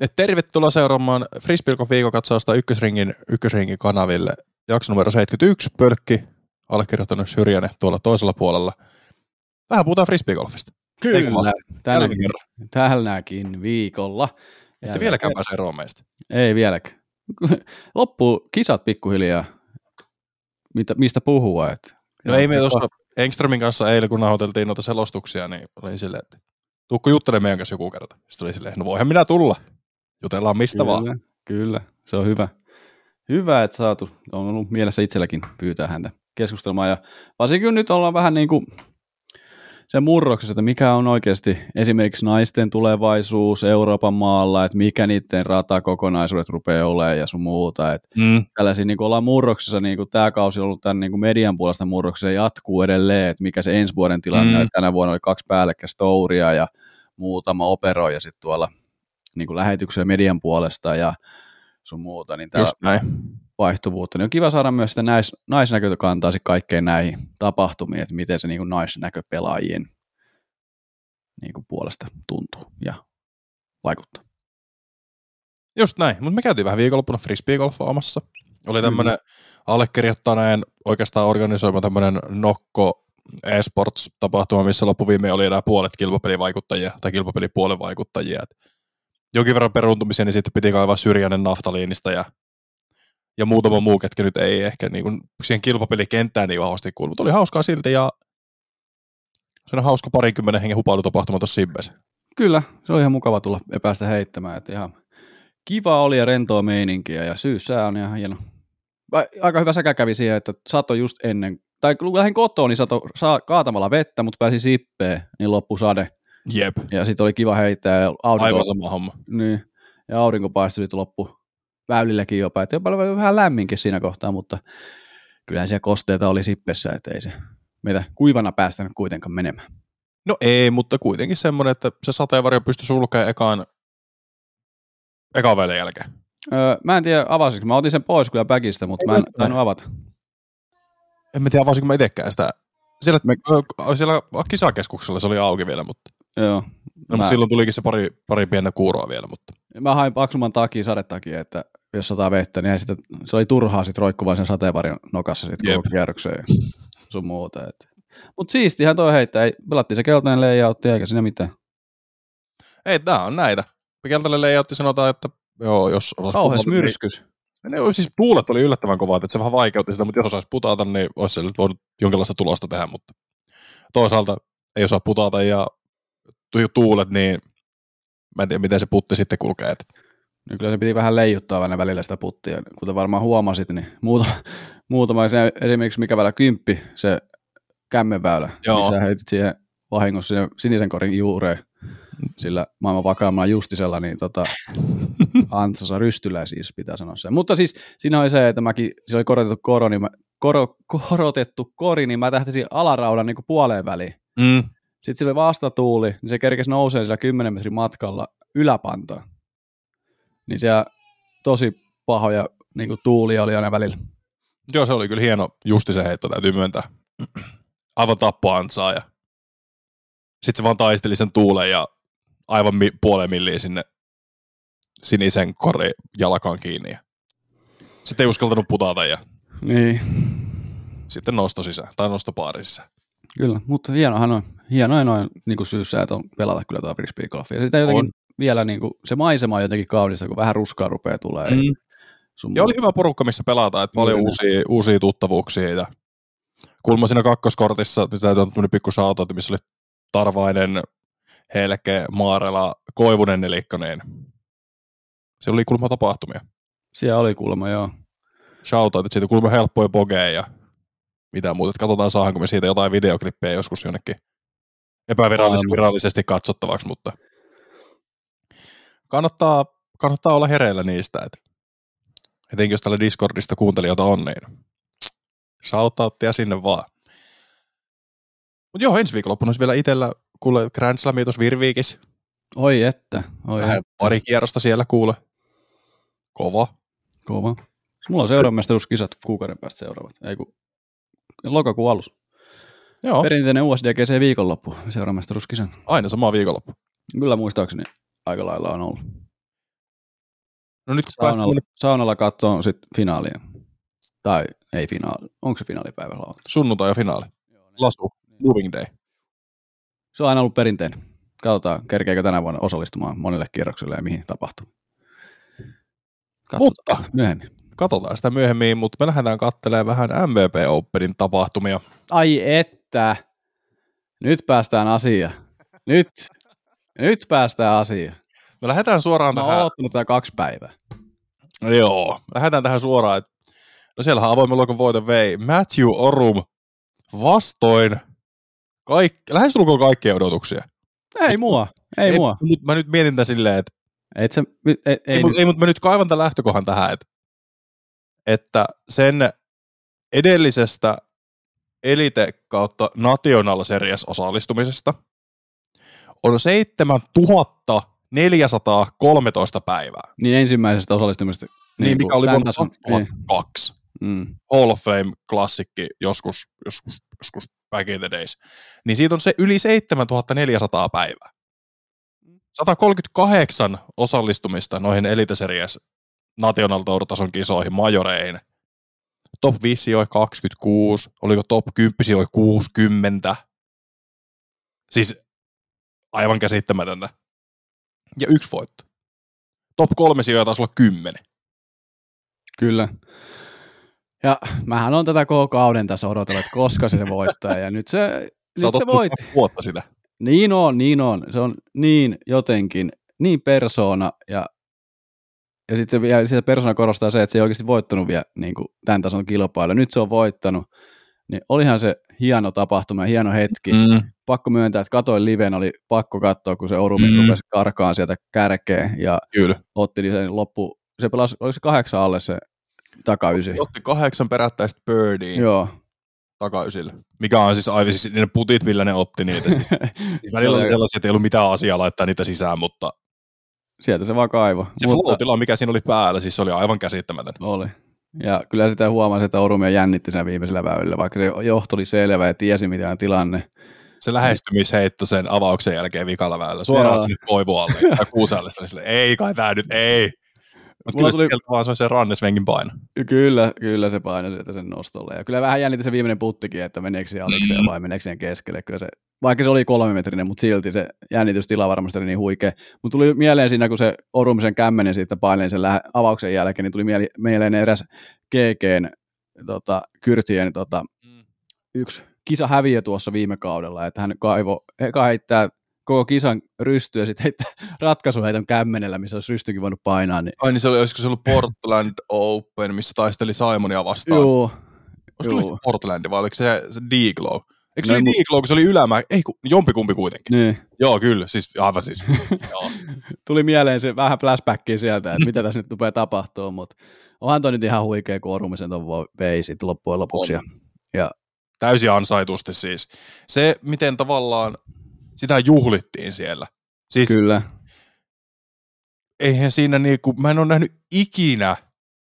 Et tervetuloa seuraamaan Frisbeelko viikokatsausta ykkösringin, ykkösringin kanaville. Jakso numero 71, Pölkki, allekirjoittanut Syrjänen tuolla toisella puolella. Vähän puhutaan frisbeegolfista. Kyllä, Tälläkin tänäkin, tälläkin viikolla. Ette Jälleen vieläkään pääse eroon meistä. Ei vieläkään. Loppuu kisat pikkuhiljaa, mitä, mistä puhua. Et. No ei me tuossa Engströmin kanssa eilen, kun nauhoiteltiin noita selostuksia, niin olin silleen, että tuukko juttelemaan meidän kanssa joku kerta. Sitten oli silleen, no voihan minä tulla. Jutellaan mistä kyllä, vaan. Kyllä, se on hyvä. Hyvä, että saatu. On ollut mielessä itselläkin pyytää häntä keskustelemaan. Ja varsinkin nyt ollaan vähän niin kuin se murroksessa, että mikä on oikeasti esimerkiksi naisten tulevaisuus Euroopan maalla, että mikä niiden ratakokonaisuudet rupeaa olemaan ja sun muuta. Että Mm. tällaisia niin kuin ollaan murroksessa, niin kuin tämä kausi on ollut tämän niin kuin median puolesta murroksessa ja jatkuu edelleen, että mikä se ensi vuoden tilanne Mm. Tänä vuonna oli kaksi päällekkäistä touria ja muutama operoi ja sitten tuolla niin kuin lähetyksen median puolesta ja sun muuta, niin tämä vaihtuvuutta. Niin on kiva saada myös sitä nais, naisnäkökantaa kaikkeen näihin tapahtumiin, että miten se niin kuin naisnäköpelaajien niin kuin puolesta tuntuu ja vaikuttaa. Just näin, mutta me käytiin vähän viikonloppuna frisbeegolfaamassa. Oli tämmöinen allekirjoittaneen oikeastaan organisoima tämmöinen Nokko eSports-tapahtuma, missä loppuviimein oli enää puolet kilpapelivaikuttajia tai kilpapelipuolen vaikuttajia. Et jonkin verran peruuntumisia, niin sitten piti kaivaa Syrjänen naftaliinista ja, ja muutama muu, ketkä nyt ei ehkä niin kuin siihen kilpapelikenttään niin vahvasti kuulu, mutta oli hauskaa silti ja se on hauska parinkymmenen hengen hupailutapahtuma tuossa Sibbessä. Kyllä, se on ihan mukava tulla päästä heittämään. Että ihan kiva oli ja rentoa meininkiä ja syyssää on ihan hieno. Aika hyvä säkä kävi siihen, että sato just ennen, tai kun lähdin kotoon, niin sato saa kaatamalla vettä, mutta pääsi sippeen, niin loppu sade. Jep, Ja sitten oli kiva heittää ja aurinko, aivan sama homma. niin, ja aurinko paistui sitten loppu väylilläkin jopa. Että jopa oli vähän lämminkin siinä kohtaa, mutta kyllähän siellä kosteita oli sippessä, että ei se meitä kuivana päästänyt kuitenkaan menemään. No ei, mutta kuitenkin semmoinen, että se sateenvarjo pystyi sulkemaan ekaan, ekan välin jälkeen. Öö, mä en tiedä avasinko, mä otin sen pois kyllä päkistä, mutta mä en Ei, tainnut avata. En mä tiedä, avasinko mä itsekään sitä. Siellä, Me- siellä kisakeskuksella se oli auki vielä, mutta, Joo. no, mä, mutta silloin tulikin se pari, pari pientä kuuroa vielä. Mutta. mä hain paksumman takia, sadetakia, että jos sataa vettä, niin sitä, se oli turhaa sit roikkua vaan sen sateenvarjon nokassa sit koko kierrokseen ja sun muuta. Mutta siistihän toi heittää, ei, pelattiin se keltainen layoutti eikä siinä mitään. Ei, tää on näitä. Keltainen layoutti sanotaan, että joo, jos... Kauheas putata, myrskys. Niin, ne, siis tuulet oli yllättävän kovat, että se vähän vaikeutti sitä, mutta jos osaisi putata, niin olisi se nyt voinut jonkinlaista tulosta tehdä, mutta toisaalta ei osaa putata ja tuulet, niin mä en tiedä, miten se putti sitten kulkee. Niin kyllä se piti vähän leijuttaa aina välillä sitä puttia. Kuten varmaan huomasit, niin muutama, muutama se, esimerkiksi mikä väylä kymppi, se kämmenväylä, Joo. niin sä heitit siihen vahingossa siihen sinisen korin juureen sillä maailman vakaammalla justisella, niin tota, Antsassa rystylä siis pitää sanoa se. Mutta siis siinä oli se, että mäkin, siinä oli korotettu koro, niin mä, koro, korotettu kori, niin mä tähtäisin alaraudan niin puoleen väliin. mm. Sitten sillä oli vastatuuli, niin se kerkesi nousee sillä 10 metrin matkalla yläpantaan. Niin siellä tosi pahoja niin kuin tuulia oli aina välillä. Joo, se oli kyllä hieno justi se heitto, täytyy myöntää. Aivan tappoantsaa ja sitten se vaan taisteli sen tuulen ja aivan mi- milliin sinne sinisen kori jalkaan kiinni. Sitten ei uskaltanut putata ja Niin, sitten nosto sisään, tai nosto baari sisään. Kyllä. Mutta hienohan on, hienoja noin niin kuin syyssäät on pelata kyllä tuo frisbee golfia. Ja sitä jotenkin On. vielä, niin kuin, se maisema on jotenkin kaunista, kun vähän ruskaa rupeaa tulee. Mm. Sun Ja oli hyvä porukka, missä pelataan, että paljon uusia, uusia tuttavuuksia. Ja kuulemma siinä kakkoskortissa, nyt täytyy tämmöinen pikku shoutout, missä oli Tarvainen, Helke, Maarela, Koivunen nelikko, niin se oli kuulemma tapahtumia. Siellä oli kuulemma, joo. Shoutout, että siitä on kuulemma helppoja bogeja ja mitä muuta. Että Katsotaan, saadaanko me siitä jotain videoklippejä joskus jonnekin epävirallisesti Aivan. virallisesti katsottavaksi, mutta kannattaa, kannattaa olla hereillä niistä. Että etenkin jos tällä Discordista kuuntelijoita on, niin shoutouttia sinne vaan. Mutta joo, ensi viikolla olisi vielä itsellä kuule Grand Slamia tuossa Virviikissä. Oi että, oi Vähän että. pari kierrosta siellä kuule. Kova. Kova. Mulla on seuraamestaruuskisat kuukauden päästä seuraavat. Ei kun lokakuun alus. Joo, Perinteinen USDGC viikonloppu seuraamestaruuskisat. aina sama viikonloppu. Kyllä muistaakseni aika lailla on ollut. No nyt kun Saunalla, päästään saunalla katsoo sitten finaalia. Tai ei finaali. Onko se finaalipäivä sunnuntai ja finaali. Lasu, moving day. Se on aina ollut perinteinen. Katsotaan, kerkeekö tänä vuonna osallistumaan monelle kierrokselle ja mihin tapahtuu. Mutta myöhemmin. Katsotaan sitä myöhemmin, mutta me lähdetään katselemaan vähän MVP Openin tapahtumia. Ai että. Nyt päästään asiaan. Nyt. Nyt päästään asiaan. Me lähdetään suoraan Mä tähän. oottanut tää kaksi päivää. Joo, lähdetään tähän suoraan. No siellähän avoimen loikon voiton vei Matthew Orum vastoin kaik, lähestulkoon kaikkia odotuksia. Ei mua. Ei, mua. Mutta mä nyt mietin tämän silleen, että Et se, ei, ei, ei, ei mut, ei, mutta mä nyt kaivan tämän lähtökohan tähän, että, että sen edellisestä Elite kautta National Series osallistumisesta on 7413 päivää. niin ensimmäisestä osallistumisesta. Niin, mikä oli vuonna tason- 2002. Mm. Hall of Fame-klassikki joskus, joskus, joskus back in the days. Niin siitä on se yli 7400 päivää. 138 osallistumista noihin Elite Series National Tour-tason kisoihin majoreihin. Top 5 sijoi 26, oliko top 10 sijoi 60. Siis aivan käsittämätöntä. Ja yksi voitto. Top 3 sijoja taisi olla 10. Kyllä. Ja mähän on tätä koko kauden tässä odotellut, että koska se voittaa. Ja nyt se, Sä nyt se voitti. vuotta sitä. Niin on, niin on. Se on niin jotenkin, niin persoona ja, ja sitten vielä sitä persoona korostaa se, että se ei oikeasti voittanut vielä niin kuin tämän tason kilpailu. Nyt se on voittanut. Niin olihan se hieno tapahtuma ja hieno hetki. Mm. Pakko myöntää, että katoin liven, oli pakko katsoa, kun se Orumi Mm. rupesi karkaan sieltä kärkeen ja Kyllä. otti sen loppu, se pelasi, oliko se kahdeksan alle se takaysi? Otti kahdeksan perättäistä birdiä Joo. takaysille. Mikä on siis aivan siis ne putit, millä ne otti niitä. Siis välillä oli sellaisia, että ei ollut mitään asiaa laittaa niitä sisään, mutta Sieltä se vaan kaivo. se flow mikä siinä oli päällä, siis se oli aivan käsittämätön. Oli. Ja kyllä sitä huomasi, että Orumia jännitti sen viimeisellä väylillä, vaikka se johto oli selvä ja tiesi mitä on tilanne. Se lähestymisheitto sen avauksen jälkeen vikalla väyllä, suoraan Joo. sinne koivualle tai kuusalle, niin sille, ei kai tää nyt, ei. Mutta kyllä tuli- se vaan semmoisen rannesvengin paino. Kyllä, kyllä se painoi sieltä sen nostolle. Ja kyllä vähän jännitti se viimeinen puttikin, että meneekö se alikseen vai meneekö siihen keskelle. Kyllä se, vaikka se oli kolmemetrinen, mutta silti se jännitystila varmasti oli niin huikea. Mutta tuli mieleen siinä, kun se Orumisen kämmenen siitä paineli sen lähe- avauksen jälkeen, niin tuli mieli, mieleen eräs GGn tota, Kyrtien tota, yksi kisahäviö tuossa viime kaudella, että hän kaivo, eka heittää koko kisan rystyä, sitten heittää ratkaisuheiton kämmenellä, missä olisi rystykin voinut painaa. Niin, Ai niin se oli, olisiko se ollut Portland Open, missä taisteli Simonia vastaan? joo, Olisiko se Juu. Portland vai oliko se, se D-Glow? Eikö se No, oli D-Glow, kun se oli ylämä? Ei, kun, jompikumpi kuitenkin. niin. Joo, kyllä, siis aivan siis. Joo. Tuli mieleen se vähän flashbackia sieltä, että mitä tässä nyt rupeaa tapahtuu, mutta onhan toi nyt ihan huikea, kun Orumisen ton vei sitten loppujen lopuksi. On. Ja, Täysin ansaitusti siis. Se, miten tavallaan sitä juhlittiin siellä. Siis kyllä, eihän siinä niinku, mä en ole nähnyt ikinä,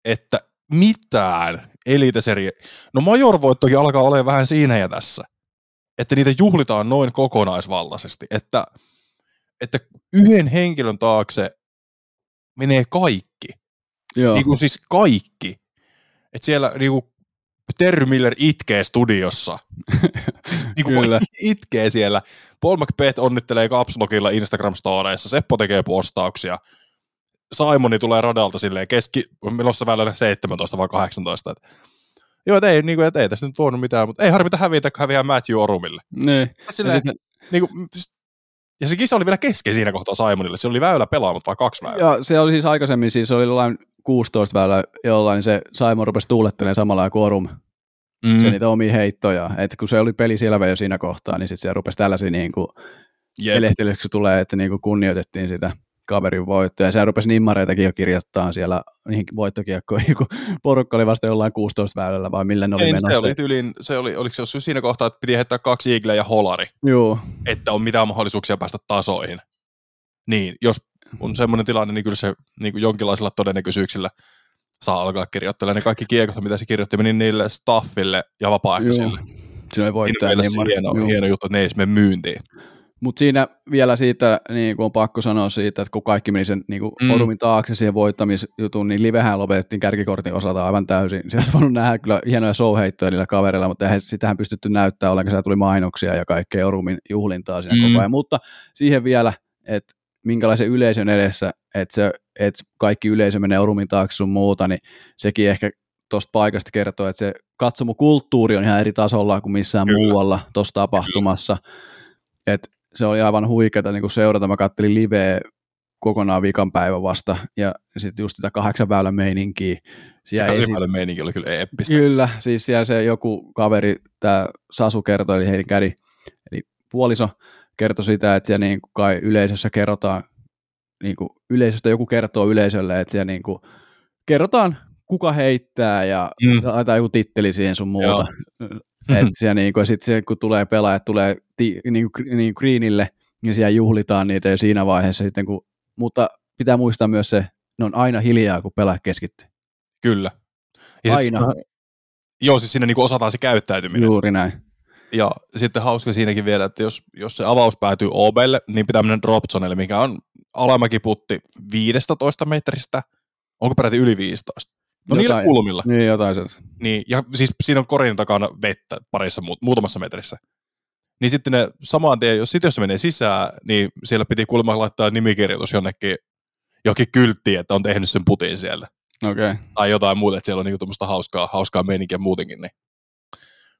että mitään eliteserie. No Major-voittokin alkaa olemaan vähän siinä ja tässä. Että niitä juhlitaan noin kokonaisvaltaisesti. Että, että yhden henkilön taakse menee kaikki. joo, Niin kuin siis kaikki. Että siellä niin kuin Terry Miller itkee studiossa. Siis niin kuin Kyllä. itkee siellä. Paul McBeth onnittelee Capslogilla Instagram-storeissa. Seppo tekee postauksia. Simoni tulee radalta silleen keski, menossa välillä 17 vai 18. Että, joo, että ei, niin kuin, että ei tässä nyt voinut mitään, mutta ei harvita hävitä, kun häviää Matthew Orumille. niin. Ja, Silleen, sitten, niin kuin, siis, ja se kisa oli vielä kesken siinä kohtaa Simonille. Se oli väylä pelaamat vai kaksi väylää. ja se oli siis aikaisemmin, siis se oli jollain 16 väylä jollain, niin se Simon rupesi tuulettelemaan samalla kuin Orum, Mm. se niitä omia heittoja. Että kun se oli peli selvä jo siinä kohtaa, niin sitten se rupesi tällaisia niin kuin elehtelyksi tulee, että niin kuin kunnioitettiin sitä kaverin voittoja. Ja se rupesi nimmareitakin jo kirjoittaa siellä niihin voittokiekkoihin, kun porukka oli vasta jollain 16 väylällä, vai millä ne oli Ei, menossa. se oli tyylin, se oli, oliko se siinä kohtaa, että piti heittää kaksi Eagleä ja holari, Joo, että on mitään mahdollisuuksia päästä tasoihin. Niin, jos on semmoinen tilanne, niin kyllä se niin kuin jonkinlaisilla todennäköisyyksillä saa alkaa kirjoittelemaan ne kaikki kiekot, mitä se kirjoitti, meni niille staffille ja vapaaehtoisille. siinä oli Siinä voittaja mielessä nimmari. hieno, Joo. hieno juttu, että ne ei mene myyntiin. Mutta siinä vielä siitä, niin kuin on pakko sanoa siitä, että kun kaikki meni sen niin kuin mm. Orumin taakse siihen voittamisjutun, niin livehän lopetettiin kärkikortin osalta aivan täysin. Sieltä voinut nähdä kyllä hienoja showheittoja niillä kavereilla, mutta eihän sitähän pystytty näyttää ollenkaan. Siellä tuli mainoksia ja kaikkea Orumin juhlintaa siinä mm. koko ajan. Mutta siihen vielä, että minkälaisen yleisön edessä, että, se, että kaikki yleisö menee Orumin taakse sun muuta, niin sekin ehkä tuosta paikasta kertoo, että se katsomukulttuuri on ihan eri tasolla kuin missään Kyllä. muualla tuossa tapahtumassa. Et se oli aivan huikeaa niin seurata. Mä kattelin liveä kokonaan vikan päivä vasta, ja sitten just sitä kahdeksan väylän meininkiä. Siellä se esi- meininki oli kyllä eeppistä. Kyllä, siis siellä se joku kaveri, tämä Sasu kertoi, eli heidän kädi, eli puoliso, kertoi sitä, että siellä niin kai yleisössä kerrotaan, niin kuin yleisöstä joku kertoo yleisölle, että siellä niin kuin kerrotaan kuka heittää ja mm. laitetaan joku titteli siihen sun muuta. Et siellä niinku, sitten kun tulee pelaajat, tulee ti, niinku, niin greenille, niin siellä juhlitaan niitä jo siinä vaiheessa sitten, kun, mutta pitää muistaa myös se, ne on aina hiljaa, kun pelaa keskittyy. Kyllä. Ja aina. Sit, joo, siis siinä niinku osataan se käyttäytyminen. Juuri näin. Ja sitten hauska siinäkin vielä, että jos, jos se avaus päätyy OBlle, niin pitää mennä dropzonelle, mikä on alamäkiputti 15 metristä, onko peräti yli 15. No jotain, niillä kulmilla. Niin, jotain se. Niin, ja siis siinä on korin takana vettä parissa muutamassa metrissä. Niin sitten ne samaan tien, jos, sit jos se menee sisään, niin siellä piti kuulemma laittaa nimikirjoitus jonnekin jokin kylttiin, että on tehnyt sen putin siellä. Okei. Okay. Tai jotain muuta, että siellä on niinku hauskaa, hauskaa meininkiä muutenkin. Niin.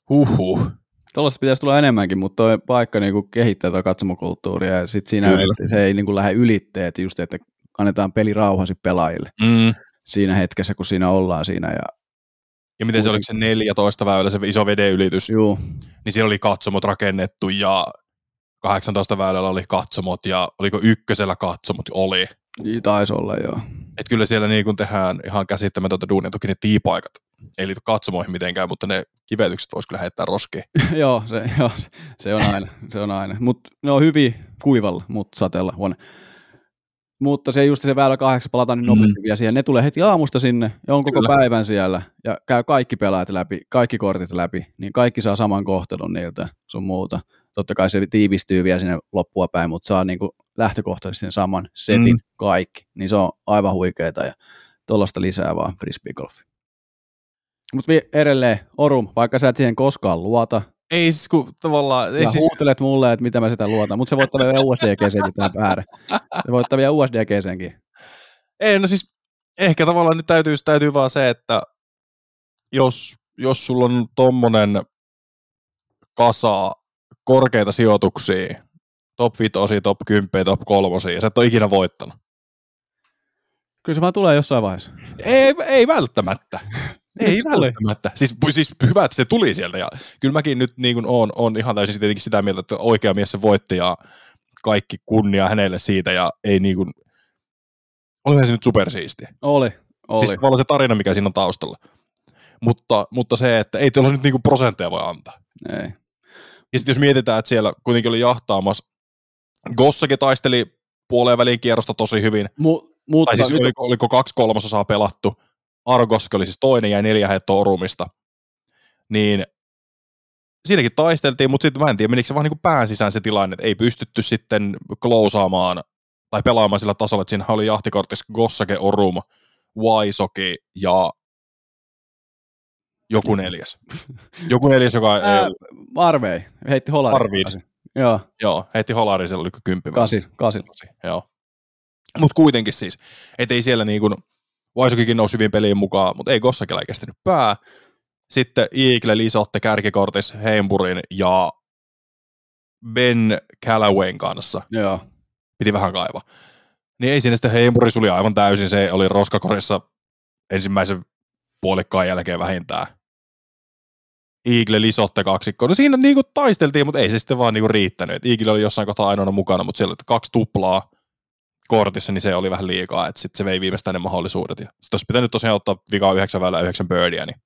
Huhhuh. Tuollaista pitäisi tulla enemmänkin, mutta tuo paikka niinku kehittää tuo katsomokulttuuria ja sitten siinä se ei niinku lähde ylitteet just, että annetaan peli rauhasi pelaajille. Mm siinä hetkessä, kun siinä ollaan siinä. Ja, ja miten se, oliko se 14 väylä, se iso vedenylitys? Joo. Niin siellä oli katsomot rakennettu ja 18 väylällä oli katsomot ja oliko ykkösellä katsomot? Oli. Niin taisi olla, joo. Et kyllä siellä niin kun tehdään ihan käsittämätöntä duunia, toki ne tiipaikat ei liity katsomoihin mitenkään, mutta ne kivetykset voisi kyllä heittää roskiin. joo, se, joo, se on aina, se on aina. Mutta ne on hyvin kuivalla, mutta sateella huone. Mutta se just se väylä kahdeksan palataan niin nopeasti mm. vielä siihen. Ne tulee heti aamusta sinne ja on koko Kyllä. päivän siellä ja käy kaikki pelaajat läpi, kaikki kortit läpi, niin kaikki saa saman kohtelun niiltä sun muuta. Totta kai se tiivistyy vielä sinne loppua päin, mutta saa niinku lähtökohtaisesti sen saman setin mm. kaikki. Niin se on aivan huikeeta ja tuollaista lisää vaan frisbeegolfi. Mutta edelleen, Orum, vaikka sä et siihen koskaan luota, ei siis kun tavallaan... Ei siis... huutelet mulle, että mitä mä sitä luotan, mutta se voittaa vielä USDGCkin tähän päälle. Se voittaa vielä USDGCkin. Ei, no siis ehkä tavallaan nyt täytyy, täytyy vaan se, että jos, jos sulla on tommonen kasa korkeita sijoituksia, top 5, top 10, top 3, ja sä et ole ikinä voittanut. Kyllä se vaan tulee jossain vaiheessa. Ei, ei välttämättä. Ei välttämättä. Siis, siis hyvä, että se tuli sieltä. Ja kyllä mäkin nyt niin kuin on, on ihan täysin tietenkin sitä mieltä, että oikea mies se voitti ja kaikki kunnia hänelle siitä ja ei niin kuin, olihan se nyt supersiisti. Oli, oli. Siis tavallaan se tarina, mikä siinä on taustalla. Mutta, mutta se, että ei tuolla nyt niinku prosentteja voi antaa. Ei. Ja sitten jos mietitään, että siellä kuitenkin oli jahtaamassa, Gossakin taisteli puoleen väliin kierrosta tosi hyvin. Mu- mutta tai siis nyt... oliko, oliko kaksi kolmasosaa pelattu. Argoski oli siis toinen ja neljä heittoa Orumista. Niin siinäkin taisteltiin, mutta sitten mä en tiedä, menikö se vaan niin pään sisään se tilanne, että ei pystytty sitten klousaamaan tai pelaamaan sillä tasolla, että siinä oli jahtikortissa Gossake, Orum, Waisoki ja joku neljäs. Joku neljäs, joka Ää, ei... Marvei, heitti Holari. Arvid. Joo. Joo, heitti Holari, siellä oli kymppi. Kasi, kasi. Joo. Mutta kuitenkin siis, ettei siellä niin kuin, Vaisokikin nousi hyvin peliin mukaan, mutta ei Gossakilla kestänyt pää. Sitten Eagle lisotte kärkikortis Heimburin ja Ben Callawayn kanssa. Joo. Piti vähän kaivaa. Niin ei siinä sitten Heimburi suli aivan täysin. Se oli roskakorissa ensimmäisen puolikkaan jälkeen vähintään. Eagle lisotte kaksikko. No siinä niinku taisteltiin, mutta ei se sitten vaan niinku riittänyt. Eagle oli jossain kohtaa ainoana mukana, mutta siellä oli kaksi tuplaa kortissa, niin se oli vähän liikaa, että sitten se vei viimeistään ne mahdollisuudet. Sitten olisi pitänyt tosiaan ottaa vikaa yhdeksän väylää yhdeksän birdia. Niin.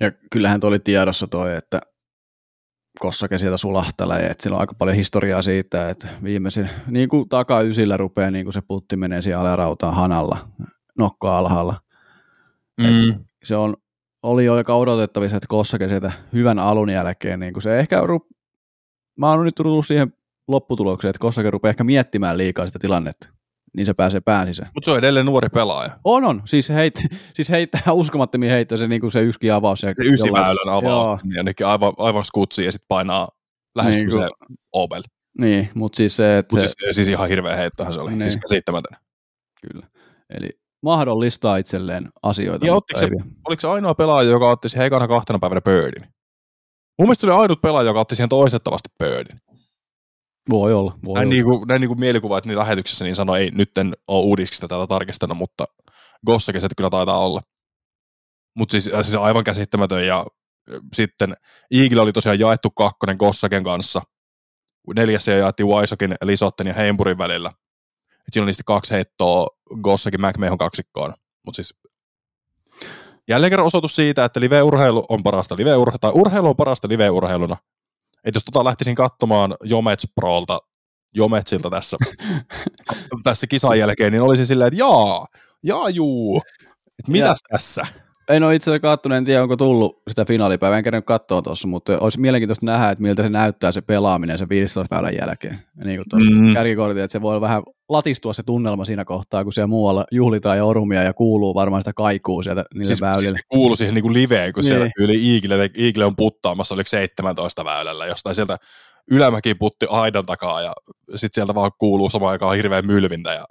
Ja kyllähän toi oli tiedossa toi, että Kossake sieltä sulahtelee, että sillä on aika paljon historiaa siitä, että viimeisin, niin kuin taka ysillä rupeaa, niin kuin se putti menee siellä alerautaan hanalla, nokka alhaalla. Mm. Se on, oli jo aika odotettavissa, että Kossake sieltä hyvän alun jälkeen, niin kuin se ehkä, mä oon nyt tullut siihen lopputulokseen, että Kossake rupeaa ehkä miettimään liikaa sitä tilannetta, niin se pääsee pään sisään. Mutta se on edelleen nuori pelaaja. On, on. Siis, heit, siis heittää uskomattomia heittoja, se, niin kuin se yksikin avaus. Se ysiväylän avaus, ja nekin aivan, aivan skutsi ja sitten painaa lähes niin, se Obel. Niin, mutta siis se, että... Mut siis, siis ihan hirveä heittohan se oli, niin. siis käsittämätön. Kyllä. Eli mahdollistaa itselleen asioita. Ja ottiko se, oliko se ainoa pelaaja, joka otti siihen ekana kahtena päivänä birdin? Mun mielestä se oli ainut pelaaja, joka otti siihen toistettavasti birdin. Voi olla. Voi näin, olla. Niinku, näin niinku mielikuva, että niin lähetyksessä niin sanoi, ei nyt en ole uudiskista tätä tarkistanut, mutta Gossakin se kyllä taitaa olla. Mutta siis, siis aivan käsittämätön ja sitten Eagle oli tosiaan jaettu kakkonen Gossaken kanssa. Neljässä jaettiin Waisokin, Lisotten ja Heimburin välillä. Et siinä oli niistä kaksi heittoa Gossakin McMahon kaksikkoon. Mutta siis jälleen kerran osoitus siitä, että live-urheilu on parasta live tai urheilu on parasta live-urheiluna. Että jos tota lähtisin katsomaan Jomets Prolta, Jometsilta tässä, tässä kisan jälkeen, niin olisi silleen, että jaa, jaa juu, että mitäs ja. tässä? En ole itse asiassa kattonut, en tiedä onko tullut sitä finaalipäivää, en kerran katsoa tuossa, mutta olisi mielenkiintoista nähdä, että miltä se näyttää se pelaaminen se 15 päivän jälkeen. Ja niin kuin tuossa mm. kärkikortin, että se voi vähän latistua se tunnelma siinä kohtaa, kun siellä muualla juhlitaan ja orumia ja kuuluu varmaan sitä kaikuu sieltä niille siis, väylille. Siis kuuluu siihen niin kuin liveen, kun niin. siellä yli Iikille, Iikille on puttaamassa, oliko 17 väylällä, jostain sieltä ylämäki putti aidan takaa ja sitten sieltä vaan kuuluu samaan aikaan hirveän mylvintä ja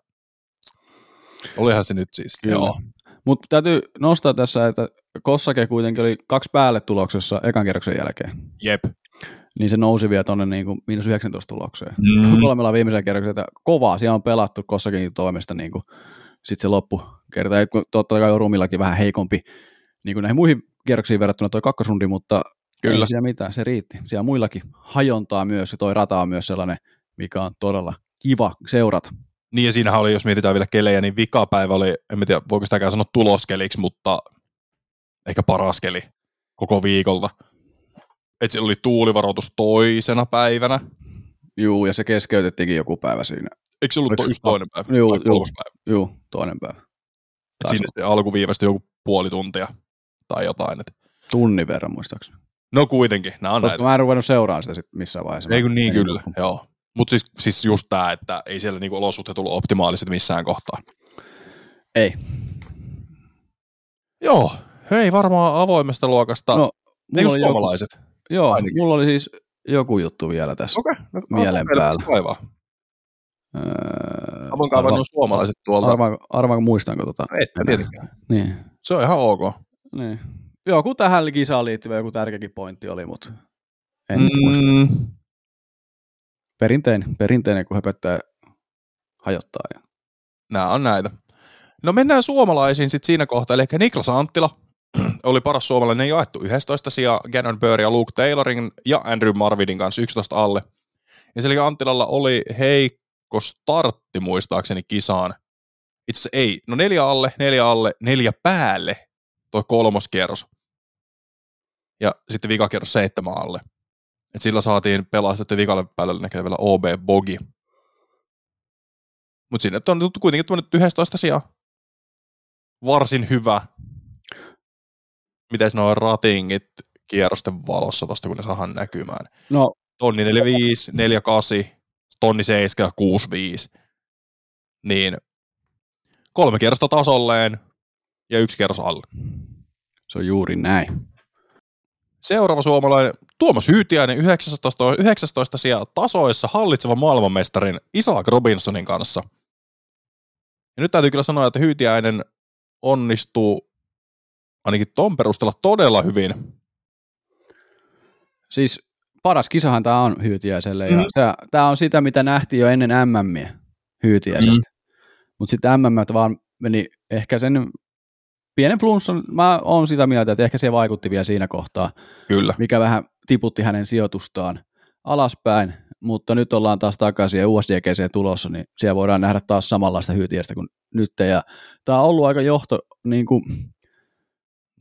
olihan se nyt siis. Kyllä. Joo. Mutta täytyy nostaa tässä, että Kossake kuitenkin oli kaksi päälle tuloksessa ekan kerroksen jälkeen. Jep. Niin se nousi vielä tuonne niin kuin miinus 19 tulokseen. Mm. Kolmella viimeisen kerroksen, että kovaa, siellä on pelattu Kossakin toimesta niin kuin, sitten se loppu kerta. Totta kai Rumillakin vähän heikompi niin kuin näihin muihin kierroksiin verrattuna tuo kakkosrundi, mutta Kyllä. ei siellä mitään, se riitti. Siellä muillakin hajontaa myös, ja toi rata on myös sellainen, mikä on todella kiva seurata. Niin ja siinähän oli, jos mietitään vielä kelejä, niin vikapäivä oli, en tiedä voiko sitäkään sanoa tuloskeliksi, mutta ehkä paras keli koko viikolta. Että siellä oli tuulivaroitus toisena päivänä. Juu, ja se keskeytettiinkin joku päivä siinä. Eikö se ollut to, just toinen päivä? Juu, juu, päivä? Juu, toinen päivä. Et siinä sitten alkuviivästi joku puoli tuntia tai jotain. Et. Tunnin verran muistaakseni. No kuitenkin, nämä on Koska näitä. mä en ruvennut seuraamaan sitä sit missään vaiheessa. Ei kun niin, kyllä, joo. Mutta siis, siis just tämä, että ei siellä niinku olosuhteet ollut optimaaliset missään kohtaa. Ei. Joo, hei varmaan avoimesta luokasta. No, just suomalaiset. Joku, joo, ainakin. mulla oli siis joku juttu vielä tässä okay, no, mielen päällä. Kaivaa. Öö, Avoin arva, nuo suomalaiset tuolta. Arva, arva, muistanko tota? No et tietenkään. Niin. Se on ihan ok. Niin. Joku tähän kisaan liittyvä joku tärkeäkin pointti oli, mutta en mm. muista. Perinteinen, perinteinen, kun höpöttää hajottaa. Ja... Nämä on näitä. No mennään suomalaisiin sitten siinä kohtaa, eli Niklas Anttila oli paras suomalainen jaettu 11 sijaa Gannon Burr ja Luke Taylorin ja Andrew Marvidin kanssa 11 alle. Ja eli Anttilalla oli heikko startti muistaakseni kisaan. Itse ei, no neljä alle, neljä alle, neljä päälle tuo kolmoskierros. Ja sitten vikakierros seitsemän alle. Et sillä saatiin pelastettu vikalle päälle näkevällä OB Bogi. Mutta sinne on kuitenkin tuonne 11 sijaa. Varsin hyvä. Miten nuo ratingit kierrosten valossa tosta, kun ne saadaan näkymään? No, tonni 45, 48, tonni 7, 65. Niin kolme kierrosta tasolleen ja yksi kierros alle. Se on juuri näin. Seuraava suomalainen Tuomas Hyytiäinen 19, 19 sijaa tasoissa hallitsevan maailmanmestarin Isaac Robinsonin kanssa. Ja nyt täytyy kyllä sanoa, että Hyytiäinen onnistuu ainakin ton perusteella todella hyvin. Siis paras kisahan tämä on Hyytiäiselle, mm. ja tämä on sitä, mitä nähtiin jo ennen MMiä Hyytiäisestä. Mm. Mutta sitten MM vaan meni ehkä sen pienen flunssan, mä oon sitä mieltä, että ehkä se vaikutti vielä siinä kohtaa. Kyllä. Mikä vähän tiputti hänen sijoitustaan alaspäin, mutta nyt ollaan taas takaisin ja USDGC tulossa, niin siellä voidaan nähdä taas samanlaista hyytiästä kuin nyt. Ja tämä on ollut aika johto, niin kuin,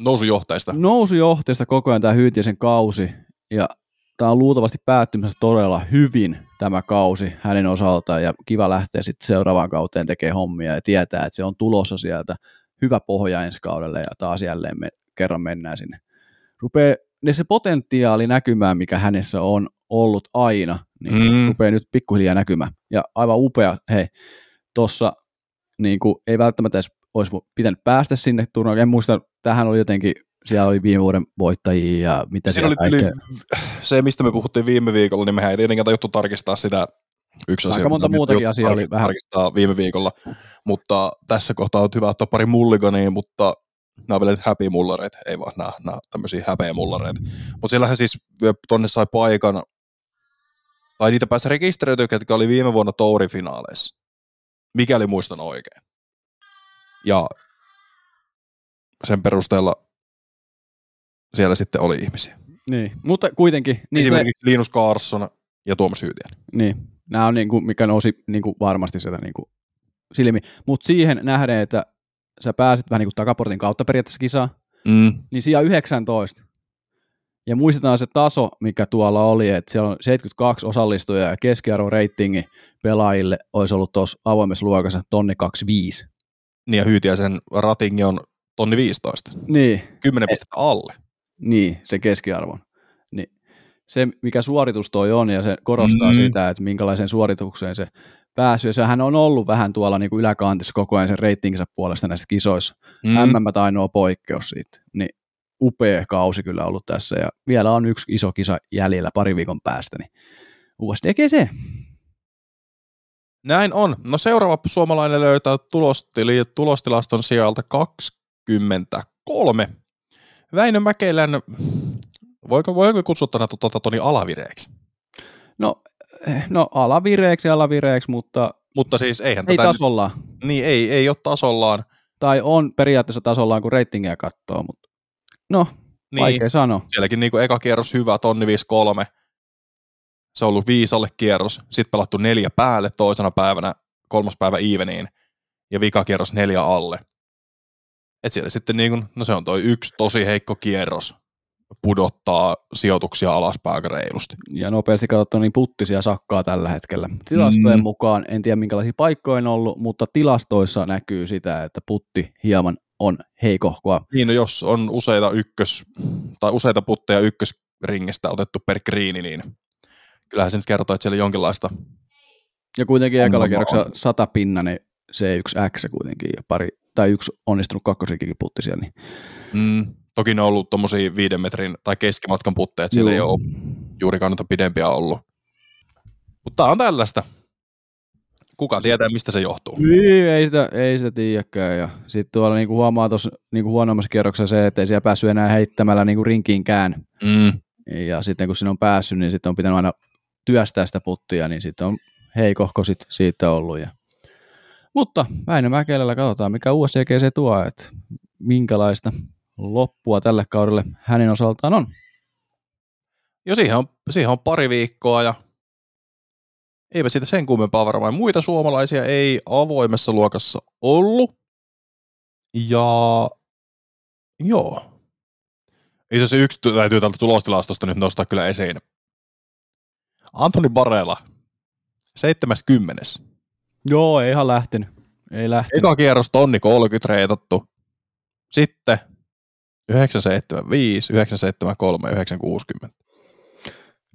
nousujohteista. Nousujohteista koko ajan tämä hyytiäisen kausi, ja tämä on luultavasti päättymässä todella hyvin tämä kausi hänen osaltaan, ja kiva lähteä sitten seuraavaan kauteen tekemään hommia ja tietää, että se on tulossa sieltä hyvä pohja ensi kaudelle ja taas jälleen me, kerran mennään sinne. Rupee ne se potentiaali näkymään, mikä hänessä on ollut aina, niin Mm. rupeaa nyt pikkuhiljaa näkymään. Ja aivan upea, hei, tuossa niin kuin, ei välttämättä edes olisi pitänyt päästä sinne turnaukseen. En muista, tähän oli jotenkin, siellä oli viime vuoden voittajia ja mitä Siinä oli kaikkea. se, mistä me puhuttiin viime viikolla, niin mehän ei tietenkään tajuttu tarkistaa sitä yksi Aika asia. monta muutakin asiaa oli vähän- tarkistaa viime viikolla, mutta tässä kohtaa on hyvä ottaa pari mulligania, mutta nämä on vielä happy mullareita, ei vaan nämä, nämä tämmöisiä häpeä mullareita. Mutta siellähän siis tonne sai paikan, tai niitä pääsi rekisteröityä, ketkä oli viime vuonna Touri-finaaleissa, mikäli muistan oikein. Ja sen perusteella siellä sitten oli ihmisiä. Niin, mutta kuitenkin, Niin niin, se, Esimerkiksi Linus Carlson ja Tuomas Hyytiäinen. niin nämä on niin kuin, mikä nousi niin kuin varmasti sieltä niin kuin silmi. Mutta siihen nähden, että sä pääsit vähän niin kuin takaportin kautta periaatteessa kisaan, Mm. niin sija 19. Ja muistetaan se taso, mikä tuolla oli, että siellä on 72 osallistujaa ja keskiarvo ratingi pelaajille olisi ollut tuossa avoimessa luokassa tonni 25. Niin ja Hyytiäisen ratingi on tonni 15. Niin, 10 pistettä alle. niin, se keskiarvon. Se, mikä suoritus toi on, ja se korostaa Mm. mm. sitä, että minkälaiseen suoritukseen se pääsy, ja sehän on ollut vähän tuolla niin kuin yläkantissa koko ajan sen reitinginsä puolesta näissä kisoissa. Mm. MM ainoa poikkeus siitä. Niin upea kausi kyllä ollut tässä ja vielä on yksi iso kisa jäljellä pari viikon päästä, niin USDGC. Näin on. No seuraava suomalainen löytää tulostili, tulostilaston sijalta 23. Väinö Mäkelän, voiko, voiko kutsua tänä tuota Toni alavireeksi? No, no alavireeksi alavireeksi, mutta Mutta siis eihän ei tätä tasollaan. nyt, niin ei, ei ole tasollaan. Tai on periaatteessa tasollaan, kun reitingiä katsoo, mutta no, Niin, vaikea sanoa. sielläkin niin eka kierros hyvä, tonni 53. Se on ollut viisalle kierros. Sitten pelattu neljä päälle toisena päivänä, kolmas päivä eveniin. Ja vika kierros neljä alle. Et siellä sitten niin kuin, no se on toi yksi tosi heikko kierros pudottaa sijoituksia alaspäin aika reilusti. Ja nopeasti katsottuna niin puttisia sakkaa tällä hetkellä. Tilastojen Mm. mukaan, en tiedä minkälaisia paikkoja on ollut, mutta tilastoissa näkyy sitä, että putti hieman on heikohkoa. Niin, no jos on useita ykkös, tai useita putteja ykkösringistä otettu per kriini, niin kyllähän se nyt kertoo, että siellä jonkinlaista Ja kuitenkin ekalla on. 100 pinna, niin C1X kuitenkin ja pari, tai yksi onnistunut kakkosrikikin putti siellä. Niin. Mm, toki ne on ollut tommosia viiden metrin tai keskimatkan putteja, että siellä ei Juu. ole juurikaan noita pidempiä ollut. Mutta tää on tällaista. Kuka tietää, mistä se johtuu? Niin, ei sitä, ei sitä tiedäkään. Ja sitten tuolla niinku huomaa tuossa niinku huonommassa kierroksessa se, että ei siellä päässyt enää heittämällä niinku rinkiinkään. Mm, Ja sitten kun sinne on päässyt, niin sitten on pitänyt aina työstää sitä puttia, niin sitten on heikohko sit siitä ollut. Ja... Mutta Väinö Mäkelällä katsotaan, mikä USCGC tuo, että minkälaista loppua tälle kaudelle hänen osaltaan on. jo siihen on, siihen on pari viikkoa ja eipä siitä sen kummempaa varmaan. Muita suomalaisia ei avoimessa luokassa ollut. Ja joo. Itse asiassa yksi täytyy tältä tulostilastosta nyt nostaa kyllä esiin. Antoni Barela, 70. Joo, ei ihan lähtenyt. Ei lähtenyt. Eka kierros tonni 30 reitattu. Sitten 975, 973, 960.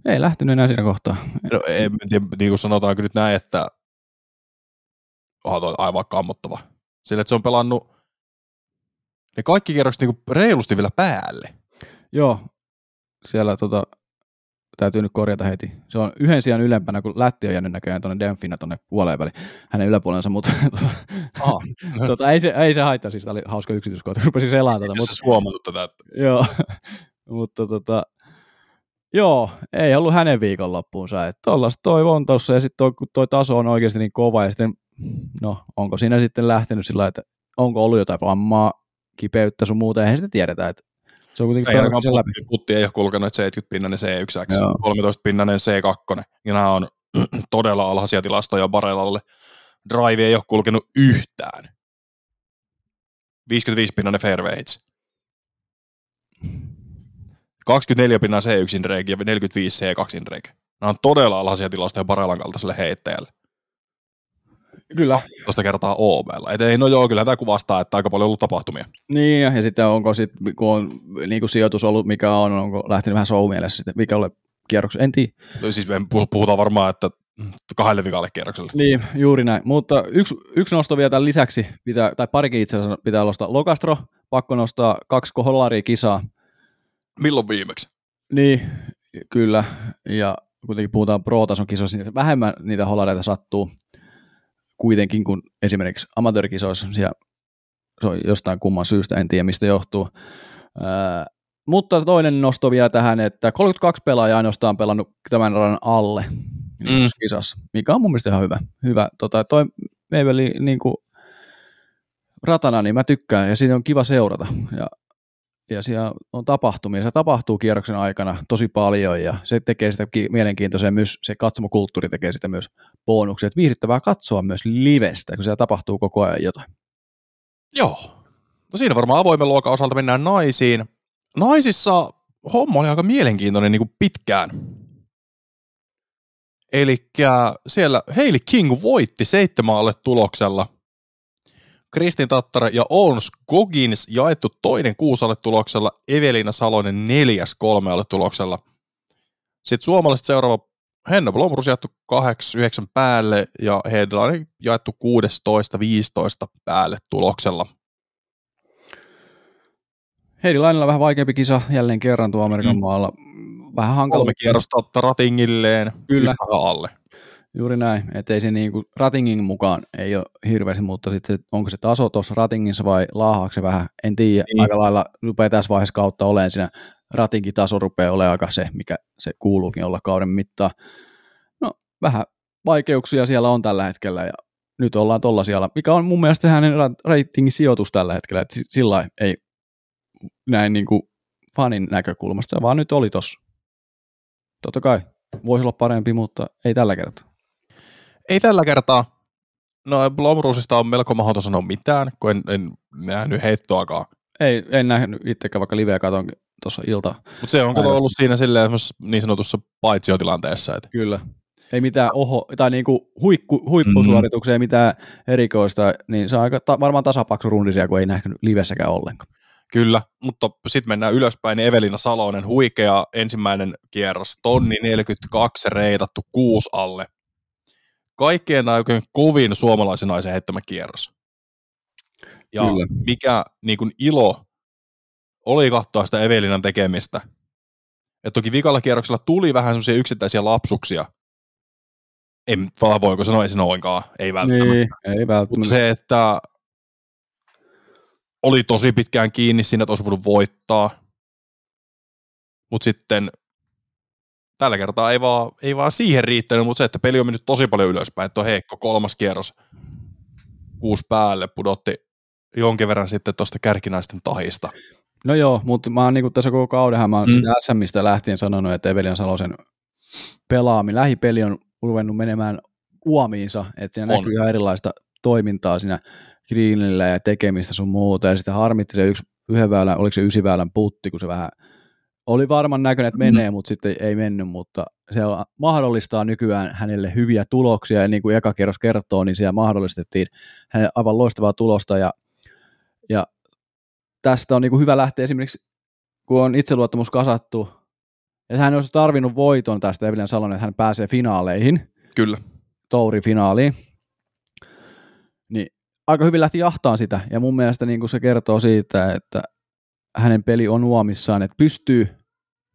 Ei lähtenyt enää siinä kohtaa. No, en tiedä, niin kuin sanotaanko nyt näin, että onhan aivan kammottava. Sillä, että se on pelannut ne kaikki kierrokset niin reilusti vielä päälle. Joo, siellä tota, täytyy nyt korjata heti. Se on yhden sijaan ylempänä, kun Lätti on jäänyt näköjään tuonne Demfinä tuonne puoleen väliin, hänen yläpuolensa, mutta Aha. tota, ei, se, ei se haittaa, siis tämä oli hauska yksityiskohta, rupesin selaamaan tätä, mutta asiassa huomannut tätä. Joo, mutta tota, joo, ei ollut hänen viikonloppuunsa, että tollaista toi on tossa, ja sitten toi, kun toi taso on oikeasti niin kova, ja sitten, no, onko siinä sitten lähtenyt sillä että onko ollut jotain vammaa, kipeyttä sun muuta, eihän sitä tiedetä, että se on kuitenkin ei ainakaan sen läpi. putti, putti ei ole kulkenut, että 70-pinnanen C1X, Joo. 13-pinnanen C2, ja nämä on todella alhaisia tilastoja Barelalle. Drive ei ole kulkenut yhtään. 55-pinnanen fairway hits. 24 pinnan C1 inreg ja 45 C2 inreg. Nämä on todella alhaisia tilastoja Barelan kaltaiselle heittäjälle. Kyllä, Tuosta kertaa OBlla. Et ei, no joo, kyllä tämä kuvastaa, että aika paljon on ollut tapahtumia. Niin, ja, sitten onko sitten, kun on niin kuin sijoitus ollut, mikä on, onko lähtenyt vähän show mielessä sitten, mikä ole kierrokselle, en tiedä. No, siis me puh- puhutaan varmaan, että kahdelle vikalle kierrokselle. Niin, juuri näin. Mutta yksi, yksi nosto vielä tämän lisäksi, pitää, tai parikin itse asiassa pitää nostaa. Lokastro, pakko nostaa kaksi koholaria kisaa. Milloin viimeksi? Niin, kyllä. Ja kuitenkin puhutaan pro-tason kisoissa, niin vähemmän niitä holareita sattuu kuitenkin kuin esimerkiksi amatöörikisoissa. Siellä se on jostain kumman syystä, en tiedä mistä johtuu. Ää, mutta toinen nosto vielä tähän, että 32 pelaajaa ainoastaan pelannut tämän radan alle mm. kisassa, mikä on mun mielestä ihan hyvä. hyvä. Tota, toi Meveli niin kuin ratana, niin mä tykkään ja siinä on kiva seurata. Ja, ja siellä on tapahtumia, se tapahtuu kierroksen aikana tosi paljon ja se tekee sitä mielenkiintoisia myös, se katsomokulttuuri tekee sitä myös bonuksia, että viihdyttävää katsoa myös livestä, kun siellä tapahtuu koko ajan jotain. Joo. No siinä varmaan avoimen luokan osalta mennään naisiin. Naisissa homma oli aika mielenkiintoinen niin kuin pitkään. Eli siellä Hailey King voitti seitsemälle tuloksella. Kristin Tattara ja Olns Goggins jaettu toinen kuusalle tuloksella, Evelina Salonen neljäs kolmealle tuloksella. Sitten suomalaiset seuraava Henna Blomrus jaettu 8-9 päälle ja Hedlainen jaettu 16-15 päälle tuloksella. Heidi Lainilla vähän vaikeampi kisa jälleen kerran tuo Amerikan mm. maalla. Vähän hankala. Kolme kierrosta ratingilleen. Kyllä. alle. Juuri näin, että ei se niinku ratingin mukaan ei ole hirveästi, mutta sit se, onko se taso tuossa ratingissa vai laahaako se vähän, en tiedä, niin. aika lailla rupeaa tässä vaiheessa kautta olemaan siinä ratingitaso rupeaa olemaan aika se, mikä se kuuluukin olla kauden mittaan. No, vähän vaikeuksia siellä on tällä hetkellä ja nyt ollaan tuolla siellä, mikä on mun mielestä hänen ratingin sijoitus tällä hetkellä, että sillä ei näin niin kuin fanin näkökulmasta, se vaan nyt oli tossa. Totta kai, voisi olla parempi, mutta ei tällä kertaa. Ei tällä kertaa. No Blomroosista on melko mahdoton sanoa mitään, kun en, en nähnyt heittoakaan. Ei, en nähnyt itsekään, vaikka liveä katon tuossa ilta. Mutta se on kato ollut siinä silleen niin sanotussa paitsiotilanteessa. Että... Kyllä. Ei mitään oho, tai niinku huikku, huippusuorituksia, mm. ei mitään erikoista, niin se on aika ta- varmaan tasapaksu rundisia, kun ei nähnyt livessäkään ollenkaan. Kyllä, mutta sitten mennään ylöspäin, niin Evelina Salonen, huikea ensimmäinen kierros, tonni 42 reitattu kuusi alle. Kaikkien aikojen kovin suomalaisen naisen heittämä kierros. Ja Kyllä. mikä niin kuin ilo oli katsoa sitä Evelinan tekemistä. Et toki vikalla kierroksella tuli vähän sellaisia yksittäisiä lapsuksia. En voiko sanoa, ei se noinkaan, ei välttämättä. Niin, ei välttämättä. Mutta se, että oli tosi pitkään kiinni siinä, että olisi voinut voittaa. Mutta sitten tällä kertaa ei vaan, ei vaan siihen riittänyt, mutta se, että peli on mennyt tosi paljon ylöspäin, että on heikko kolmas kierros kuusi päälle pudotti jonkin verran sitten tuosta kärkinaisten tahista. No joo, mutta mä oon niin tässä koko kaudenhan mä oon mm. SMistä lähtien sanonut, että Evelian Salosen pelaami, lähipeli on ruvennut menemään uomiinsa, että siinä on. näkyy ihan erilaista toimintaa siinä greenillä ja tekemistä sun muuta, ja sitten harmitti se yksi yhden väylän, oliko se ysiväylän putti, kun se vähän oli varman näköinen, että menee, mm. mutta sitten ei mennyt, mutta se mahdollistaa nykyään hänelle hyviä tuloksia, ja niin kuin eka kerros kertoo, niin siellä mahdollistettiin hänelle aivan loistavaa tulosta, ja, ja tästä on niin kuin hyvä lähteä esimerkiksi, kun on itseluottamus kasattu, että hän olisi tarvinnut voiton tästä Evelyn Salonen, että hän pääsee finaaleihin. Kyllä. Touri-finaaliin. Niin aika hyvin lähti jahtaan sitä, ja mun mielestä niin kuin se kertoo siitä, että hänen peli on uomissaan, että pystyy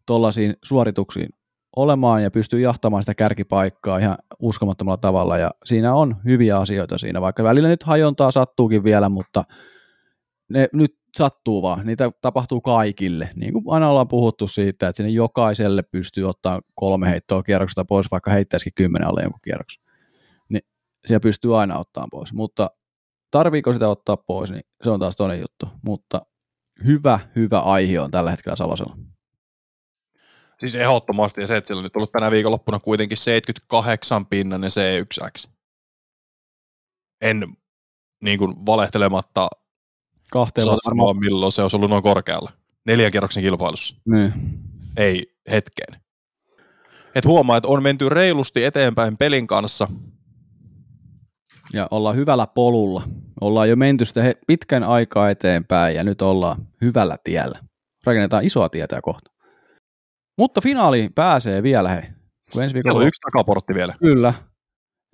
tuollaisiin suorituksiin olemaan ja pystyy jahtamaan sitä kärkipaikkaa ihan uskomattomalla tavalla, ja siinä on hyviä asioita siinä, vaikka välillä nyt hajontaa sattuukin vielä, mutta ne nyt sattuu vaan, niitä tapahtuu kaikille, niin kuin aina ollaan puhuttu siitä, että sinne jokaiselle pystyy ottaa kolme heittoa kierroksesta pois, vaikka heittäisikin kymmenen alle jonkun kierroksen, niin siellä pystyy aina ottaa pois, mutta tarviiko sitä ottaa pois, niin se on taas toinen juttu, mutta hyvä, hyvä aihe on tällä hetkellä Salosella. Siis ehdottomasti, ja se, että sillä on nyt ollut tänä viikonloppuna kuitenkin 78 pinnan ja C1X. En niin kuin valehtelematta Kahteen saa sanoa, milloin se olisi ollut noin korkealla. Neljän kierroksen kilpailussa. Niin. Ei hetkeen. Et huomaa, että on menty reilusti eteenpäin pelin kanssa, ja ollaan hyvällä polulla. Ollaan jo menty sitä pitkän aikaa eteenpäin ja nyt ollaan hyvällä tiellä. Rakennetaan isoa tietää kohta. Mutta finaali pääsee vielä, hei. Kun ensi viikolla, on yksi takaportti vielä. Kyllä.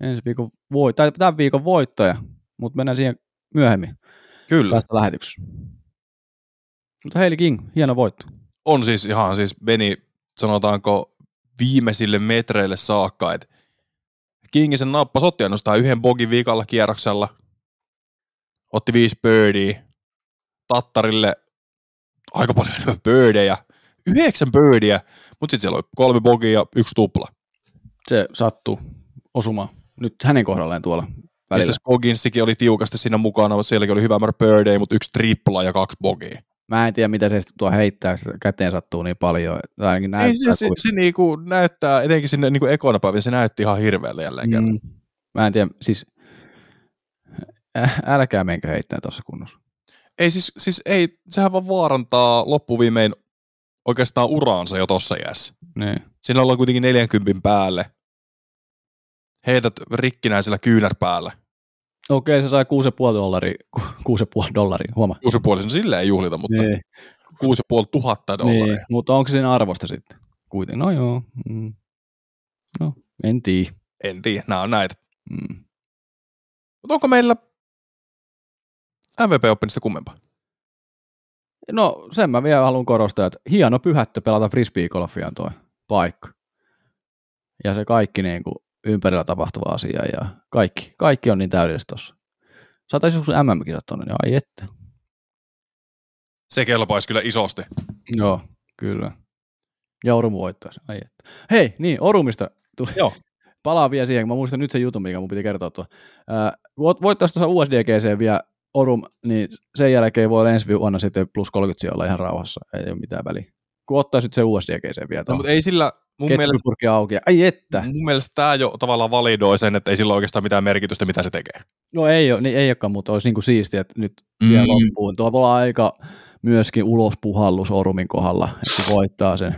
Ensi viikon voi, tai tämän viikon voittaja, mutta mennään siihen myöhemmin Kyllä. tästä lähetyksessä. Mutta Heili King, hieno voitto. On siis ihan siis meni, sanotaanko, viimeisille metreille saakka, että Kingisen nappasi otti ainoastaan yhden bogin viikalla kierroksella, otti viisi birdiä, Tattarille aika paljon enemmän birdejä, yhdeksän birdiä, mutta sitten siellä oli kolme bogia ja yksi tupla. Se sattuu osumaan nyt hänen kohdalleen tuolla Ja välillä. sitten Scogginsikin oli tiukasti siinä mukana, mutta sielläkin oli hyvä määrä birdejä, mutta yksi tripla ja kaksi bogia. Mä en tiedä, mitä se tuo heittää, se käteen sattuu niin paljon. Tai ainakin näyttää, Ei, se, se, kuin- se niinku näyttää, etenkin sinne niinku ekona päivänä, se näytti ihan hirveälle jälleen kerran. Mm, mä en tiedä, siis äh, älkää menkö heittää tuossa kunnossa. Ei siis, siis ei, sehän vaan vaarantaa loppuviimein oikeastaan uraansa jo tossa iässä. Niin. Siinä ollaan kuitenkin 40 päälle. Heität rikkinäisellä kyynärpäällä. Okei, se sai 6,5 dollaria, 6,5 dollaria, huoma. 6,5, no silleen ei juhlita, mutta Niin, 6,5 tuhatta dollaria. niin, mutta onko se siinä arvosta sitten? Kuitenkin, no joo. Mm. No, en tiedä. En tiedä, nämä on näitä. Mm. Mutta onko meillä MVP-oppimista kummempaa? No sen mä vielä haluan korostaa, että hieno pyhättö pelata frisbeegolfia toi paikka. Ja se kaikki niin kuin ympärillä tapahtuva asia ja kaikki, kaikki on niin täydellistä tossa. Saataisiin joskus MM-kisat tonne, niin ai että. Se kelpaisi kyllä isosti. Joo, kyllä. Ja Orum voittaisi. Ai että. Hei, niin, Orumista tuli. Joo. Palaan vielä siihen, kun mä muistan nyt sen jutun, mikä mun piti kertoa tuo. Voittaisi tuossa USDGC vielä Orum, niin sen jälkeen voi ensi vuonna sitten plus 30 sijoilla ihan rauhassa. Ei ole mitään väliä. Kun ottaisi nyt se USDGC vielä No, mutta ei sillä, mun mielestä, auki. Ai että. mun mielestä tämä jo tavallaan validoi sen, että ei sillä oikeastaan mitään merkitystä, mitä se tekee. No ei ole, niin ei olekaan, mutta olisi niin kuin siistiä, että nyt mm. vielä loppuun. Tuo voi olla aika myöskin ulospuhallus Orumin kohdalla, että kun voittaa sen.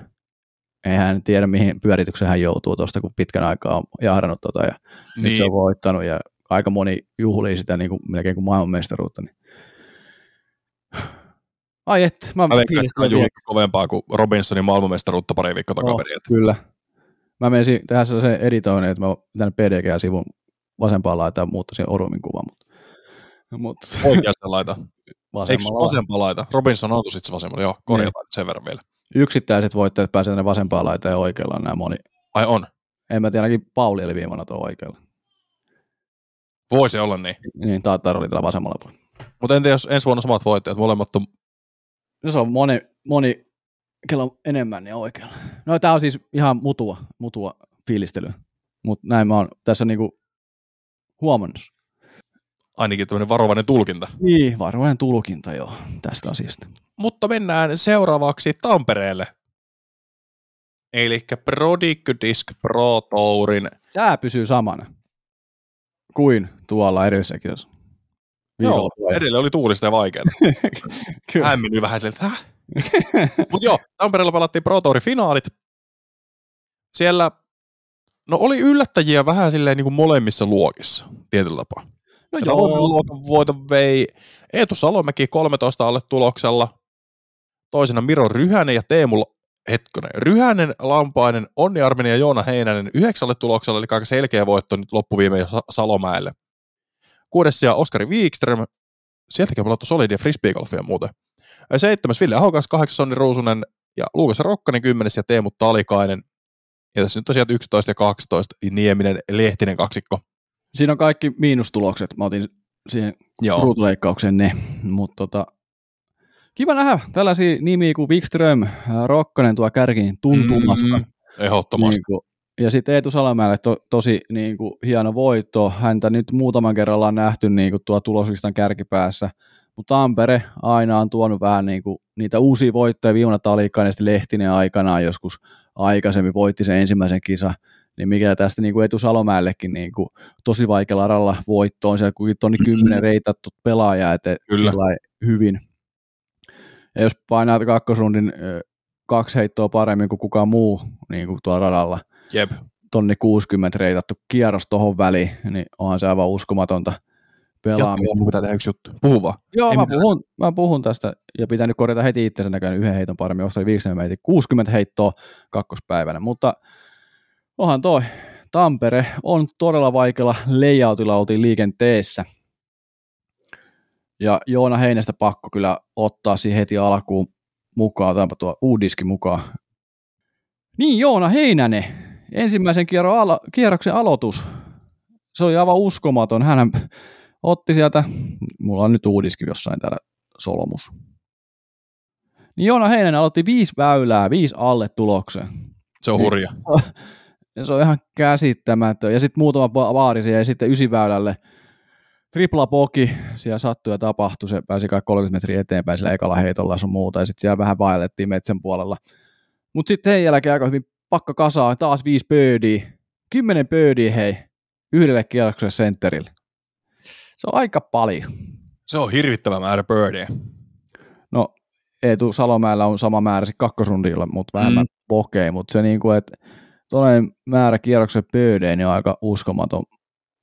Eihän hän tiedä, mihin pyöritykseen hän joutuu tuosta, kun pitkän aikaa on jahdannut tota ja niin. nyt se on voittanut ja aika moni juhlii sitä niin kuin, melkein kuin maailmanmestaruutta. Niin. Ai et, mä, Mä veikkaan, kovempaa kuin Robinsonin maailmanmestaruutta pari viikkoa takaperin. Oh. Kyllä. Mä menisin tehdä sellaisen editoinnin, että mä tänne PDG-sivun vasempaan laitaan muuttaisin Orumin kuvan, mutta, mutta Oikeasta laita. Eikö vasemmalla vasempaa laita? Robinson on sitten se vasemmalla. Joo, korjataan Niin. sen verran vielä. yksittäiset voittajat pääsevät tänne vasempaan laitaan ja oikealla on nämä moni. Ai on. En mä tiedä, ainakin Pauli oli viimana tuolla oikealla. Voisi olla niin. Niin, Taattar oli tällä vasemmalla puolella. Mutta entä jos ensi vuonna samat voittajat, molemmat on... No se on moni, moni kello enemmän niin oikealla. No tää on siis ihan mutua, mutua fiilistelyä. Mutta näin mä oon tässä niinku huomannut. ainakin tämmöinen varovainen tulkinta. Niin, varovainen tulkinta joo tästä asiasta. Mutta mennään seuraavaksi Tampereelle. Eli Prodigy Disc Pro Tourin. Sää pysyy samana kuin tuolla edellisessä kisassa. Joo, edelleen oli tuulista ja vaikeaa. Kyllä. Hämmennyt vähän siltä? Mutta joo, Tampereella pelattiin Pro finaalit. Siellä, no oli yllättäjiä vähän silleen niin kuin molemmissa luokissa, tietyllä tapaa. No Ja joo, luokan voiton vei Eetu Salomäki 13 alle tuloksella. Toisena Miro Ryhänen ja Teemu Hetkonen. Ryhänen, Lampainen, Onni Arminen ja Joona Heinänen yhdeksälle tuloksella, eli aika selkeä voitto nyt loppuviime Sa- Salomäelle. Kuudes ja Oskari Wikström. Sieltäkin on pelattu solidia frisbeegolfia muuten. Seitsemäs Ville Ahokas, kahdeksas Onni Ruusunen ja Luukas Rokkanen kymmenes ja Teemu Talikainen. Ja tässä nyt tosiaan 11 ja 12 Nieminen Lehtinen kaksikko. siinä on kaikki miinustulokset. Mä otin siihen Joo. ruutuleikkaukseen ne. Mutta tota, kiva nähdä tällaisia nimiä kuin Wikström, Rokkanen tuo kärkiin tuntumassa. Mm, ehdottomasti. Niin kuin, ja sitten Eetu Salamäelle to, tosi niin kuin, hieno voitto. Häntä nyt muutaman kerran ollaan nähty niin kuin, tuo tuloslistan kärkipäässä. Mutta Tampere aina on tuonut vähän niin kuin, niitä uusia voittoja. Viimana Talikainen ja Lehtinen aikanaan joskus aikaisemmin voitti sen ensimmäisen kisa. Niin mikä tästä niin kuin Eetu Salomäellekin niin kuin, tosi vaikealla radalla voitto on siellä kuitenkin tonni kymmenen reitattu pelaaja, että hyvin. Ja jos painaa kakkosrundin kaksi heittoa paremmin kuin kukaan muu niin kuin tuolla radalla, Jep. tonni 60 reitattu kierros tohon väliin, niin onhan se aivan uskomatonta pelaamista. Mun pitää tehdä yksi juttu. Puhu vaan. Joo, Ei mä mitään. puhun, mä puhun tästä ja pitää nyt korjata heti itsensä näköinen yhden heiton paremmin. Ostin 50 meitin 60 heittoa kakkospäivänä, mutta onhan toi Tampere on todella vaikealla layoutilla oltiin liikenteessä. Ja Joona Heinästä pakko kyllä ottaa siihen heti alkuun mukaan, otetaanpa tuo uudiski mukaan. Niin, Joona Heinänen, ensimmäisen kierron alo- kierroksen aloitus. Se oli aivan uskomaton. Hän otti sieltä, mulla on nyt uudiski jossain täällä solmus. Niin Joona Heinänen aloitti viisi väylää, viisi alle tulokseen. Se on hurja. Ja se on ihan käsittämätön. Ja sitten muutama siihen, ja sitten ysiväylälle tripla poki, siellä sattui ja tapahtui, se pääsi kai 30 metriä eteenpäin sillä ekalla heitolla ja sun muuta, ja sitten siellä vähän vaellettiin metsän puolella. Mutta sitten sen jälkeen aika hyvin pakka kasaa, taas viisi birdiä, kymmenen birdiä hei, yhdelle kierrokselle sentterille. Se on aika paljon. Se on hirvittävä määrä birdie. No, Eetu Salomäellä on sama määrä sit kakkosrundilla, mutta vähemmän Mm. pokee, mutta se niinku, että tuollainen määrä kierroksen pöydeen niin on aika uskomaton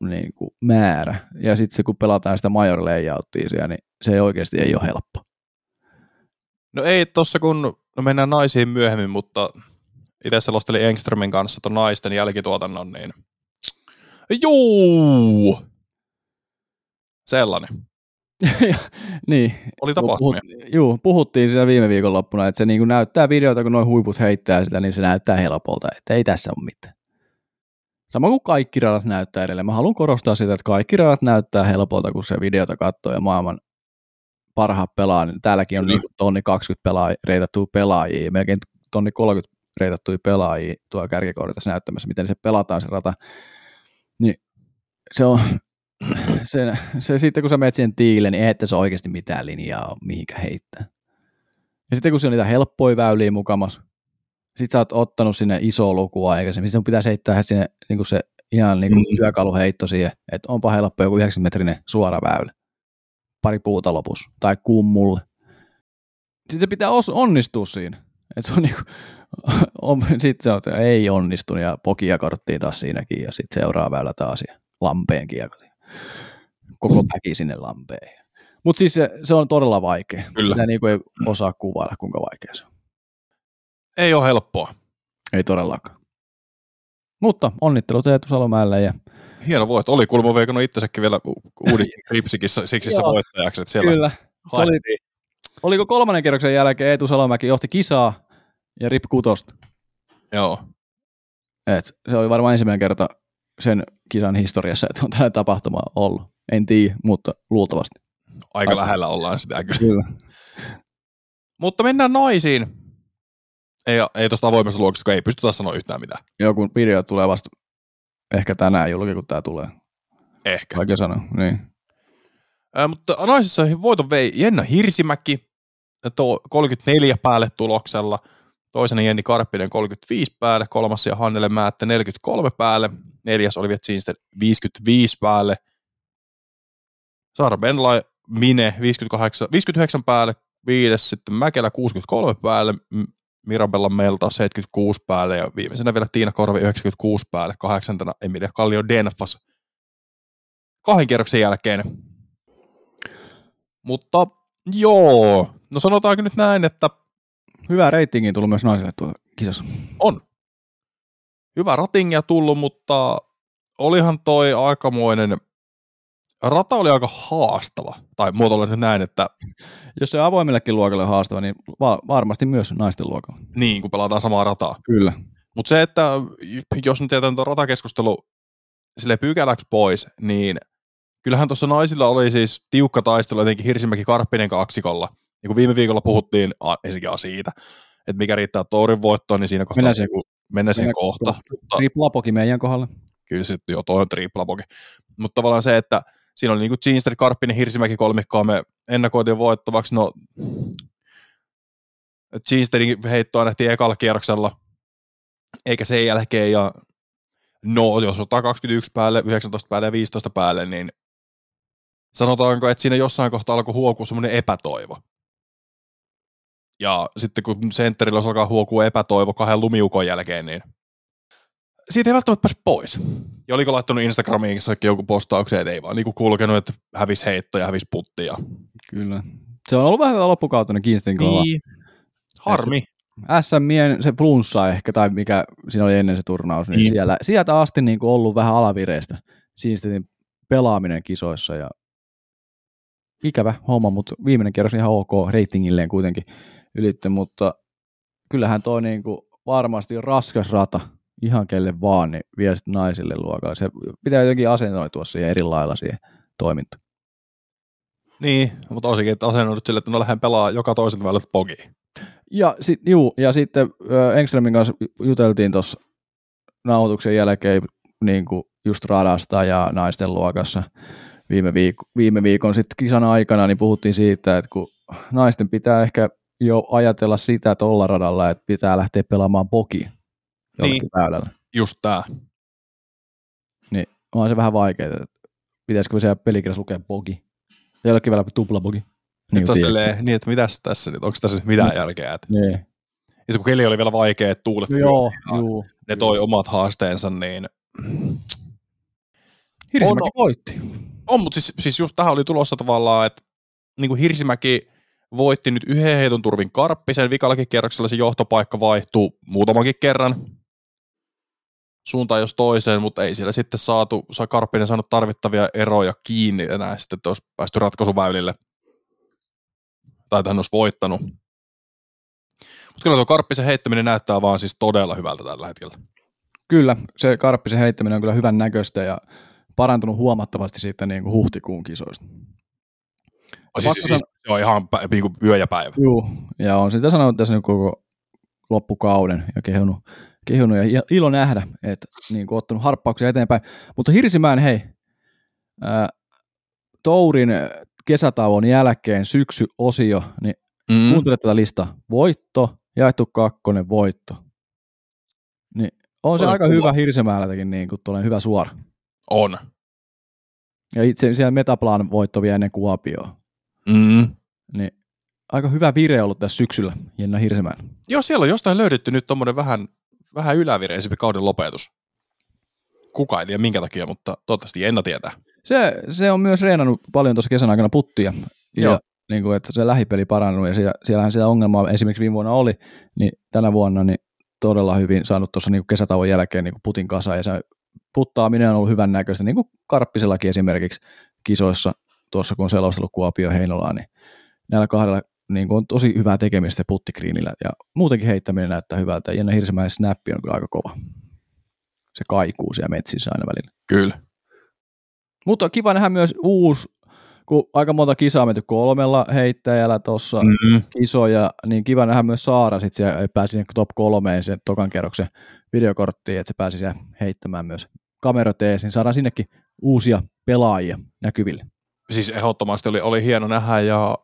niin kuin määrä. Ja sitten se, kun pelataan sitä major layouttia siellä, niin se ei oikeasti ei ole helppo. No ei tossa kun no mennään naisiin myöhemmin, mutta itse selostelin Engströmin kanssa ton naisten jälkituotannon, niin juu! Sellainen. Niin, Oli tapahtumia. Puhut, juu, puhuttiin sitä viime viikonloppuna, että se niin näyttää videota, kun noin huiput heittää sitä, niin se näyttää helpolta, että ei tässä ole mitään. Sama kuin kaikki radat näyttää edelleen. Mä haluan korostaa sitä, että kaikki radat näyttää helpolta, kun se videota katsoo ja maailman parhaat pelaa. Niin täälläkin on niin tonni 20 pelaaja, reitattuja pelaajia, melkein tonni 30 reitattuja pelaajia tuolla kärkikohdassa näyttämässä, miten se pelataan se rata. Niin se on, se, se sitten kun sä menet siihen tiille, niin ei se oikeasti mitään linjaa ole, mihinkä heittää. Ja sitten kun se on niitä helppoja väyliä mukamas, sit sä oot ottanut sinne iso lukua aikaisemmin, sitten sun pitää heittää sinne niin kuin se ihan niin kuin Mm. työkaluheitto siihen, että onpa helppo joku 90 metrinen suora väylä. Pari puuta lopussa, tai kummulle. Sitten se pitää os- onnistua siinä. Et se on niinku, on, sitten se on, että ei onnistunut ja pokia korttiin taas siinäkin ja sitten seuraava väylä taas ja lampeen kiekko. Koko väki sinne lampeen. Mutta siis se, se, on todella vaikea. Kyllä. Sitä niinku ei osaa kuvailla, kuinka vaikea se on. Ei ole helppoa. Ei todellakaan. Mutta onnittelut Eetu Salomäelle ja Hieno voitto. Oli kuulemma veikannut itsensäkin vielä uudistin Kripsikissä siksissä Joo. voittajaksi, että siellä kyllä. Se oli, oliko kolmannen kerroksen jälkeen Eetu Salomäki johti kisaa ja Rip Kutosta. Joo. Et se oli varmaan ensimmäinen kerta sen kisan historiassa, että on tällainen tapahtuma ollut. En tiedä, mutta luultavasti. Aika Aika. lähellä ollaan sitä kyllä. Kyllä. Mutta mennään naisiin. Ei, ei tuosta avoimessa luoksesta, kun ei pystytä sanoa yhtään mitään. Joku video tulee vasta ehkä tänään julki, kun tämä tulee. Ehkä. Vaikea sanoa. Niin. Ää, mutta naisissa voiton vei Jenna Hirsimäki tuo 34 päälle tuloksella. Toisena Jenni Karppinen 35 päälle, kolmas ja Hannele Määttä 43 päälle, neljäs Olivia Zinstedt 55 päälle. Saara Benlai Mine 58, 59 päälle, viides sitten Mäkelä 63 päälle, Mirabella Melta 76 päälle ja viimeisenä vielä Tiina Korvi 96 päälle, kahdeksantena Emilia Kallio Denfas kahden kierroksen jälkeen. Mutta joo, no sanotaanko nyt näin, että Hyvää reitingiä tullut myös naisille tuolla kisassa. on hyvä ratingia tullut, mutta olihan toi aikamoinen, rata oli aika haastava, tai muotoilen nyt näin, että Jos se avoimillekin luokalle on haastava, niin va- varmasti myös naisten luokalla. niin, kun pelataan samaa rataa. Kyllä. Mutta se, että jos nyt jätän tuon ratakeskustelu sille pykäläksi pois, niin kyllähän tuossa naisilla oli siis tiukka taistelu etenkin Hirsimäki Karppinen kaksikolla. Niin kuin viime viikolla puhuttiin ensinnäkin siitä, että mikä riittää tourin voittoon, niin siinä kohtaa Mennään siihen. niinku- mennään siihen kohta. Mutta Triplapoki meidän kohdalla. kyllä sitten jo toi on triplapoki. Mutta tavallaan se, että siinä oli niinku Ginster, Karppinen, Hirsimäki kolmikkoa me ennakoitiin voittavaksi. No, Ginsterin heittoa nähtiin ekalla kierroksella, eikä sen jälkeen. Ja no, jos ottaa 21 päälle, 19 päälle ja 15 päälle, niin sanotaanko, että siinä jossain kohtaa alkoi huokua semmoinen epätoivo. Ja sitten kun sentterillä alkaa huokua epätoivo kahden lumiukon jälkeen, niin siitä ei välttämättä pääse pois. Ja oliko laittanut Instagramiin joku postauksen, että ei vaan niinku kulkenut, että hävis heitto ja hävis putti. Ja... Kyllä. Se on ollut vähän loppukautena Kiinstein niin. Harmi. SMien se flunssa ehkä, tai mikä siinä oli ennen se turnaus, niin, niin. Siellä, sieltä asti niin kuin ollut vähän alavireistä Kiinsteinin pelaaminen kisoissa ja ikävä homma, mutta viimeinen kierros ihan ok reitingilleen kuitenkin ylitte, mutta kyllähän toi niin kuin varmasti raskas rata ihan kelle vaan, niin vie sitten naisille luokalla. Se pitää jotenkin asennoitua siihen eri lailla siihen toimintaan. Niin, mutta olisikin, että asennoidut sille, että no lähden pelaa joka toiselta välillä pogiin. Ja, sit, juu, ja sitten Engströmin kanssa juteltiin tuossa nauhoituksen jälkeen niin kuin just radasta ja naisten luokassa viime, viik- viime viikon sitten kisan aikana, niin puhuttiin siitä, että kun naisten pitää ehkä jo ajatella sitä tuolla radalla, että pitää lähteä pelaamaan poki niin, väylällä. just tämä. Niin on se vähän vaikeaa, että pitäisikö siellä pelikirjassa lukea bogi. Jollekin vielä tupla bogi. Niin, niin, silleen, niin, että mitäs tässä nyt, onko tässä nyt mitään mm. järkeä? Että... Niin. Ja se kun keli oli vielä vaikea, että tuulet no joo, juu, ne toi juu. omat haasteensa, niin... Hirsimäki on, voitti. On, mutta siis, siis just tähän oli tulossa tavallaan, että niin kuin Hirsimäki voitti nyt yhden heiton turvin Karppisen, vikallakin kierroksella se johtopaikka vaihtuu muutamankin kerran suuntaan jos toiseen, mutta ei siellä sitten saatu, saa Karppinen saanut tarvittavia eroja kiinni enää sitten, että olisi päästy ratkaisuväylille tai hän olisi voittanut. Mutta kyllä tuo Karppisen heittäminen näyttää vaan siis todella hyvältä tällä hetkellä. Kyllä, se Karppisen heittäminen on kyllä hyvän näköistä ja parantunut huomattavasti siitä niin kuin huhtikuun kisoista. O, siis, siis, se on ihan niin kuin yö ja päivä. Joo, ja on sitä sanonut tässä niin koko loppukauden ja kehunut, kehunut ja ilo nähdä, että niin kuin ottanut harppauksia eteenpäin. Mutta Hirsimään, hei, ää, Tourin kesätauon jälkeen syksyosio, niin mm. kuuntele tätä listaa. Voitto, jaettu kakkonen, voitto. Niin on se on aika kuva. hyvä Hirsemäältäkin, niin kuin hyvä suora. On. Ja itse siellä Metaplan voitto vielä ennen Kuopioa. Mm. Niin aika hyvä vire ollut tässä syksyllä, Jenna Hirsemään. Joo, siellä on jostain löydetty nyt tuommoinen vähän, vähän ylävireisempi kauden lopetus. Kuka ei tiedä minkä takia, mutta toivottavasti Jenna tietää. Se, se on myös reenannut paljon tuossa kesän aikana puttia. Ja niin kuin, että se lähipeli parannut ja siellä, siellähän sitä ongelmaa esimerkiksi viime vuonna oli, niin tänä vuonna niin todella hyvin saanut tuossa niin kesätauon jälkeen niin kuin putin kasaan ja se puttaaminen on ollut hyvän näköistä, niin kuin Karppisellakin esimerkiksi kisoissa tuossa kun on selostellut Kuopio Heinolaa, niin näillä kahdella niin kuin on tosi hyvää tekemistä se puttikriinillä ja muutenkin heittäminen näyttää hyvältä. Jenna Hirsemäen snappi on kyllä aika kova. Se kaikuu siellä metsissä aina välillä. Kyllä. Mutta kiva nähdä myös uusi, kun aika monta kisaa menty kolmella heittäjällä tuossa mm-hmm. kisoja, niin kiva nähdä myös Saara sitten siellä pääsi top kolmeen sen tokan kerroksen videokorttiin, että se pääsi siellä heittämään myös kamerat ees, niin saadaan sinnekin uusia pelaajia näkyville. Siis ehdottomasti oli, oli hieno nähdä ja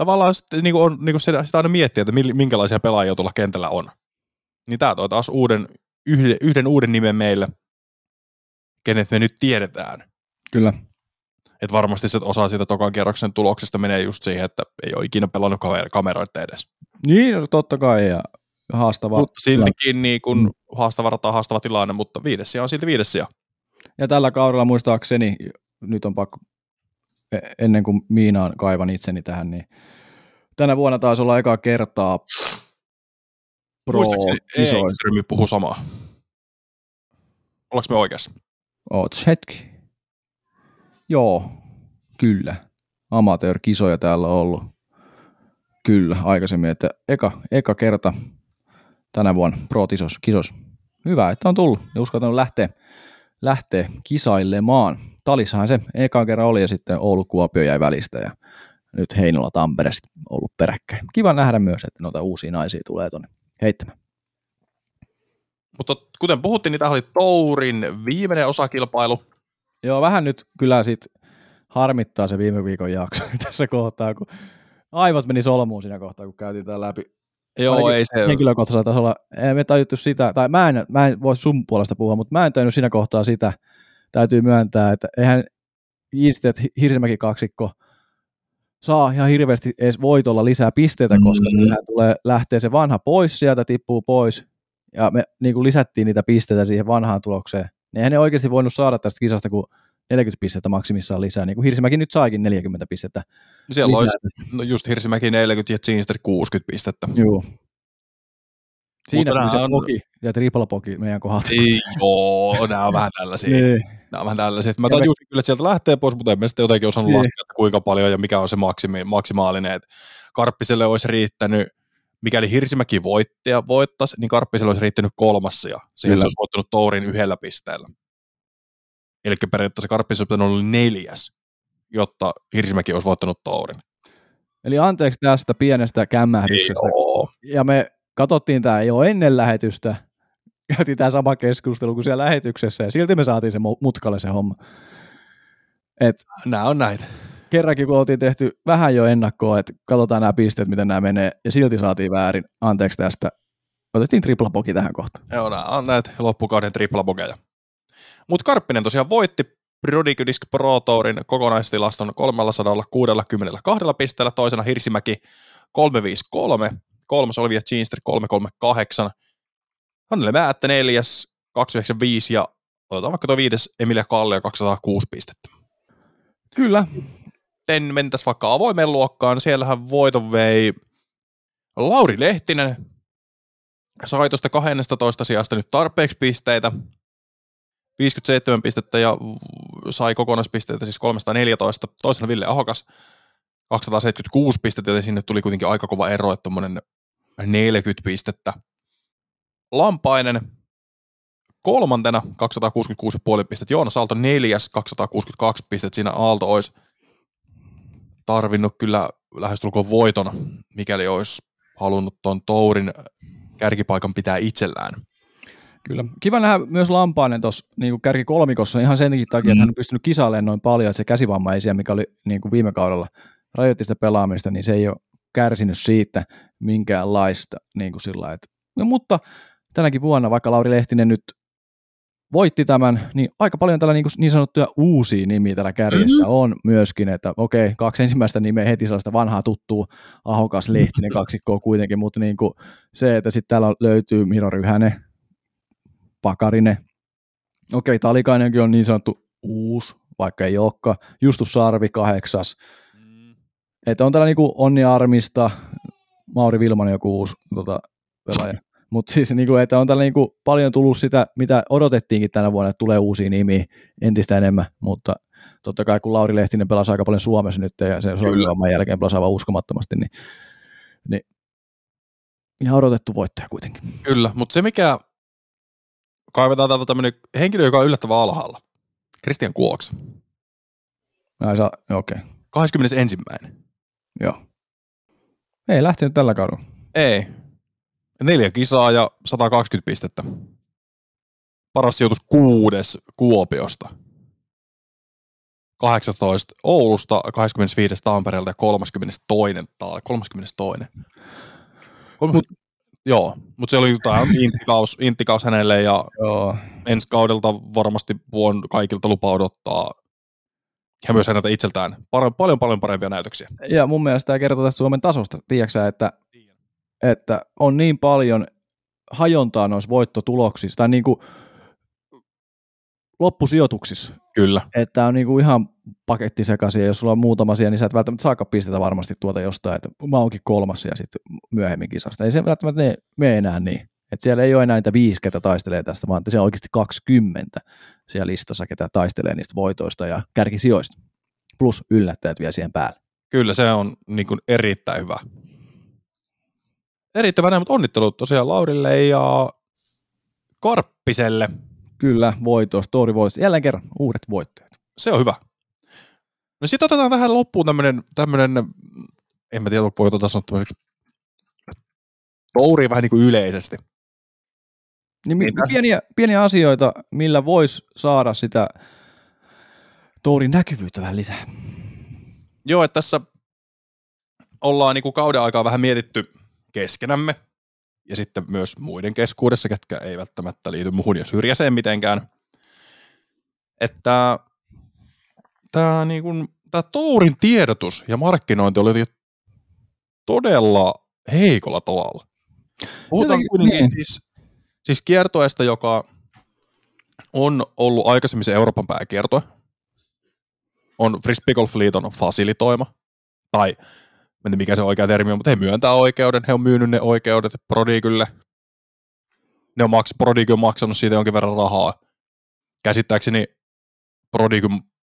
tavallaan sitten, niin kuin on, niin kuin sitä, sitä aina miettiä, että minkälaisia pelaajia tuolla kentällä on. Niin tämä toi taas uuden, yhden, yhden uuden nimen meille, kenet me nyt tiedetään. Kyllä. Että varmasti se osa siitä tokan kierroksen tuloksesta menee just siihen, että ei ole ikinä pelannut kameroita edes. Niin, no totta kai, ja haastava. Mutta siltikin niin kun mm. haastava rata, haastava tilanne, mutta viides on silti viides Ja tällä kaudella muistaakseni, nyt on pakko, ennen kuin Miinaan kaivan itseni tähän, niin tänä vuonna taisi olla ekaa kertaa pro ei puhu samaa. Ollaanko me oikeassa? Ootas hetki. Joo, kyllä. Amateur-kisoja täällä on ollut. Kyllä, aikaisemmin, että eka, eka kerta tänä vuonna pro-kisos. Kisos. Hyvä, että on tullut ja uskaltanut lähteä, lähteä kisailemaan. Talissahan se eka kerran oli ja sitten Oulu Kuopio jäi välistä ja nyt Heinola Tampere ollut peräkkäin. Kiva nähdä myös, että noita uusia naisia tulee tuonne heittämään. Mutta kuten puhuttiin, niin tämä oli Tourin viimeinen osakilpailu. Joo, vähän nyt kyllä sit harmittaa se viime viikon jakso tässä kohtaa, kun aivot meni solmuun siinä kohtaa, kun käytiin tämän läpi. Joo, Ainakin ei se... Henkilökohtaisella tasolla ei me tajuttu sitä, tai mä en, mä en voi sun puolesta puhua, mutta mä en tajunnut siinä kohtaa sitä, täytyy myöntää, että eihän Iistet Hirsimäki kaksikko saa ihan hirveästi edes voitolla lisää pisteitä, koska mm. tulee, lähtee se vanha pois sieltä, tippuu pois, ja me niin kuin lisättiin niitä pisteitä siihen vanhaan tulokseen, niin eihän ne oikeasti voinut saada tästä kisasta kuin 40 pistettä maksimissaan lisää, niin kuin Hirsimäki nyt saikin 40 pistettä. Siellä olisi no just Hirsimäki 40 ja Ginster 60 pistettä. Joo. Siinä Mutta se on- poki ja triple poki meidän kohdalta. Ei, joo, nämä on vähän tällaisia. Niin. Nämä on vähän tällaisia. Mä Ja me- tajusin kyllä, että sieltä lähtee pois, mutta en mä sitten jotenkin osannut Niin. laskea, että kuinka paljon ja mikä on se maksimi, maksimaalinen. Et Karppiselle olisi riittänyt, mikäli Hirsimäki voitti ja voittaisi, niin Karppiselle olisi riittänyt kolmas ja siihen Kyllä. se olisi voittanut Tourin yhdellä pisteellä. Eli periaatteessa Karppiselle olisi olla neljäs, jotta Hirsimäki olisi voittanut Tourin. Eli anteeksi tästä pienestä kämmähdyksestä. Joo. Ja me katsottiin tämä jo ennen lähetystä, käytiin tämä sama keskustelu kuin siellä lähetyksessä, ja silti me saatiin se mu- mutkalle se homma. Et Nämä on näitä. kerrankin, kun oltiin tehty vähän jo ennakkoa, että katsotaan nämä pisteet, miten nämä menee, ja silti saatiin väärin. Anteeksi tästä. Otettiin triplapoki tähän kohtaan. Joo, nämä on näitä loppukauden triplabogeja. Mutta Karppinen tosiaan voitti Prodigydisk Pro Tourin kokonaistilaston 362 pisteellä, toisena Hirsimäki 353, kolmas Olivia Ginster 338, Hannele Määttä neljäs 295 ja otetaan vaikka tuo viides Emilia Kallio 206 pistettä. Kyllä. Sitten mentäisiin vaikka avoimen luokkaan, siellähän voiton vei Lauri Lehtinen, sai tuosta 12 sijasta nyt tarpeeksi pisteitä, 57 pistettä ja sai kokonaispisteitä siis 314, toisena Ville Ahokas 276 pistettä, joten sinne tuli kuitenkin aika kova ero, että tuommoinen 40 pistettä. Lampainen kolmantena 266,5 pistettä, Joonas Aalto neljäs 262 pistettä, siinä Aalto olisi tarvinnut kyllä lähestulkoon voiton, mikäli olisi halunnut tuon Tourin kärkipaikan pitää itsellään. Kyllä. Kiva nähdä myös Lampaanen tuossa niin kärki kolmikossa ihan sen takia, että Mm. hän on pystynyt kisailemaan noin paljon, että se käsivamma ei siellä, mikä oli niin kuin viime kaudella rajoitti sitä pelaamista, niin se ei ole kärsinyt siitä minkäänlaista niin kuin sillä että, no, mutta tänäkin vuonna, vaikka Lauri Lehtinen nyt voitti tämän, niin aika paljon tällä niin, kuin niin sanottuja uusia nimiä tällä kärjessä mm-hmm. on myöskin, että okei, kaksi ensimmäistä nimeä heti sellaista vanhaa tuttuu, Ahokas, Lehtinen kaksikkoa kuitenkin, mutta niin kuin se, että sitten täällä löytyy Miro Ryhänen, Pakarinen, okei, Talikainenkin on niin sanottu uusi, vaikka ei olekaan, Justus Sarvi kahdeksas, että on täällä niinku Onni Armista, Mauri Vilman joku uusi tota, pelaaja. Mutta siis, niinku, että on täällä niinku paljon tullut sitä, mitä odotettiinkin tänä vuonna, että tulee uusia nimiä entistä enemmän, mutta totta kai kun Lauri Lehtinen pelasi aika paljon Suomessa nyt ja sen sormivamman jälkeen pelasi aivan uskomattomasti, niin, niin ihan odotettu voittaja kuitenkin. Kyllä, mutta se mikä kaivetaan täältä tämmöinen henkilö, joka on yllättävän alhaalla. Christian Kuoks. Ai saa, okei, okay. 21. joo. Ei lähtenyt tällä kaudella. Ei. Neljä kisaa ja 120 pistettä. Paras sijoitus kuudes Kuopiosta. 18 Oulusta, 25 Tampereelta ja 32. Ta- 32. Kolmas, Mut- joo, mutta se oli jotain inttikaus, inttikaus hänelle ja Joo. ensi kaudelta varmasti vuon kaikilta lupa odottaa ja myös häneltä itseltään par- paljon paljon parempia näytöksiä. Ja mun mielestä tämä kertoo tästä Suomen tasosta. Tiedätkö että, että on niin paljon hajontaa noissa voittotuloksissa, tai niin kuin loppusijoituksissa, Kyllä, että on niin kuin ihan paketti sekaisin, ja jos sulla on muutama siellä, niin sä et välttämättä saakaan pistetä varmasti tuota jostain, että mä oonkin kolmas ja sitten myöhemmin kisasta. Ei se välttämättä ne, mene enää niin. Että siellä ei ole enää niitä viisi, ketä taistelee tästä, vaan siellä on oikeasti 20 siellä listassa, ketä taistelee niistä voitoista ja kärkisijoista. Plus yllättäjät vielä siihen päälle. kyllä se on niin kuin erittäin hyvä. Erittäin hyvä, mutta onnittelut tosiaan Laurille ja Karppiselle. Kyllä, voito, story voisi. Jälleen kerran uudet voittajat. Se on hyvä. No sitten otetaan tähän loppuun tämmönen, tämmönen en mä tiedä, voiko tätä sanoa touri vähän niin kuin yleisesti. Niin, Niin pieniä, pieniä asioita, millä voisi saada sitä tourin näkyvyyttä vähän lisää. Joo, että tässä ollaan niin kuin kauden aikaa vähän mietitty keskenämme ja sitten myös muiden keskuudessa, ketkä ei välttämättä liity muuhun ja syrjäseen mitenkään. Että tämä niin kuin, tämä Tourin tiedotus ja markkinointi oli todella heikolla tavalla. Puhutaan Jotenkin- kuitenkin niin. siis, Siis kiertoesta, joka on ollut aikaisemmin se Euroopan pääkiertue, on Frisbee Golf Liiton fasilitoima, tai en mikä se oikea termi on, mutta he myöntää oikeuden, he on myynyt ne oikeudet Prodigylle. Ne on maks, Prodigy on maksanut siitä jonkin verran rahaa. Käsittääkseni Prodigy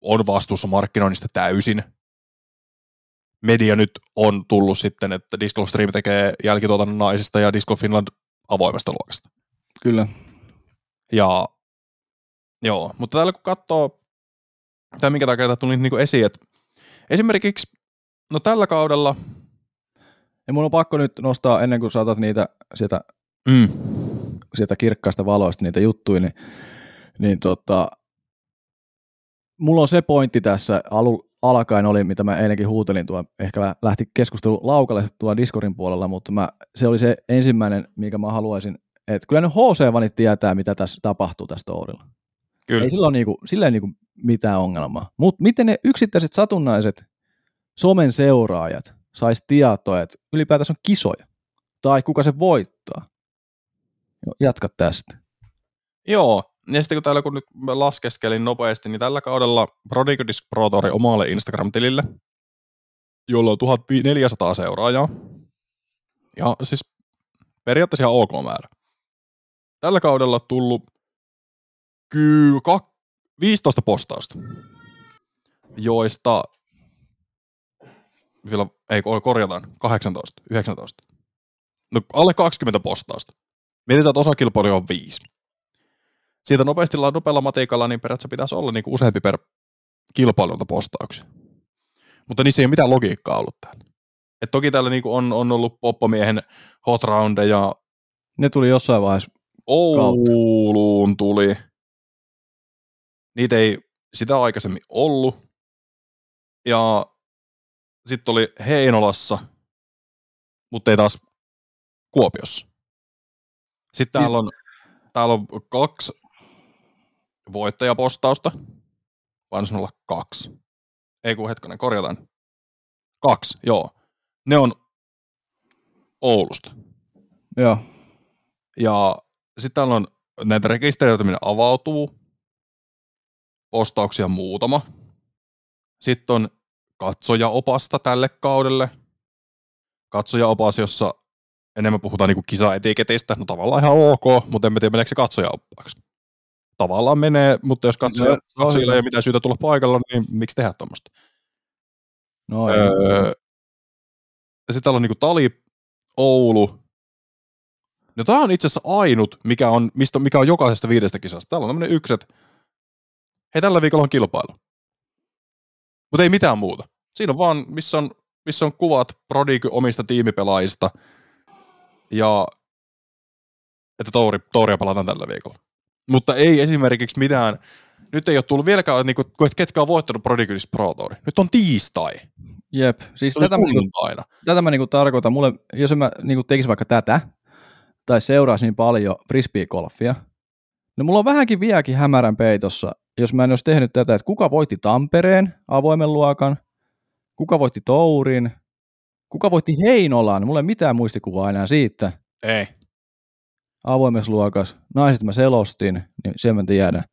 on vastuussa markkinoinnista täysin. Media nyt on tullut sitten, että Disc Golf Stream tekee jälkituotannon naisista ja Disc Golf Finland avoimesta luokasta. Kyllä. Ja joo, mutta täällä kun katsoo, tai minkä takia tämä tuli niin esiin, että esimerkiksi no tällä kaudella, Ja mun on pakko nyt nostaa, ennen kuin saatat niitä sieltä, mm, sieltä kirkkaista valoista niitä juttuja, niin, niin tota, mulla on se pointti tässä alu, alkaen oli, mitä mä ennenkin huutelin, tuo, ehkä lä- lähti keskustelu laukalle tuolla Discordin puolella, mutta mä, se oli se ensimmäinen, mikä mä haluaisin, että kyllä ne HC-vanit tietää, mitä tässä tapahtuu tässä tourilla. kyllä. Ei sillä ole niinku, sillä ei niinku mitään ongelmaa. Mutta miten ne yksittäiset satunnaiset somen seuraajat sais tietoa, että ylipäätänsä on kisoja? Tai kuka se voittaa? Joo, Jatka tästä. Joo, ja sitten kun täällä kun nyt laskeskelin nopeasti, niin tällä kaudella Prodigy Disc Pro Touri omalle Instagram-tilille, jolla on 1400 seuraajaa. Ja siis periaatteessa ihan ok määrä. Tällä kaudella tullut ky- kak- 15 postausta, joista vielä, ei ko- korjataan, 18, 19. No alle 20 postausta. Mietitään, että osakilpailu on viisi siitä nopeasti nopealla matiikalla, niin periaatteessa pitäisi olla niin kuin useampi per kilpailulta postauksia. Mutta niissä ei ole mitään logiikkaa ollut täällä. Et toki täällä niin kuin on, on ollut poppomiehen hot roundeja, Ne tuli jossain vaiheessa. Ouluun tuli. Niitä ei sitä aikaisemmin ollut. Ja sitten oli Heinolassa, mutta ei taas Kuopiossa. Sitten täällä on, täällä on kaksi voittajapostausta. Vai olla kaksi? Ei kun hetkonen, korjataan. Kaksi, joo. Ne on Oulusta. Joo. Ja sitten täällä on näitä rekisteröityminen avautuu. Postauksia muutama. Sitten on katsojaopasta tälle kaudelle. Katsojaopas, jossa enemmän puhutaan niinku kisaetiketistä. No tavallaan ihan ok, mutta en mä tiedä meneekö se katsojaoppaaksi. Tavallaan menee, mutta jos katsoja, No, katsojilla ei ole mitään syytä tulla paikalla, niin miksi tehdä tuommoista? No, Öö, sitten täällä on niinku Tali, Oulu. No tää on itse asiassa ainut, mikä on, mistä, mikä on jokaisesta viidestä kisasta. Täällä on tämmönen ykset. Hei, tällä viikolla on kilpailu. Mutta ei mitään muuta. Siinä on vaan, missä on, missä on kuvat Prodigy omista tiimipelaajista. Ja että touri, touria pelataan tällä viikolla. Mutta ei esimerkiksi mitään, nyt ei ole tullut vieläkään, niin kuin, ketkä on voittanut Prodigy Pro Touri. Nyt on tiistai. Jep. Siis tätä, mä niinku, tätä mä niinku tarkoitan. Mulle, jos mä niinku tekisin vaikka tätä, tai seuraisin niin paljon frisbee-golfia, niin mulla on vähänkin vieläkin hämärän peitossa, jos mä en olisi tehnyt tätä, että kuka voitti Tampereen avoimen luokan, kuka voitti Tourin, kuka voitti Heinolan, mulla ei mitään muistikuvaa enää siitä Ei. avoimessa luokas, naiset mä selostin, niin sen mä tiedän.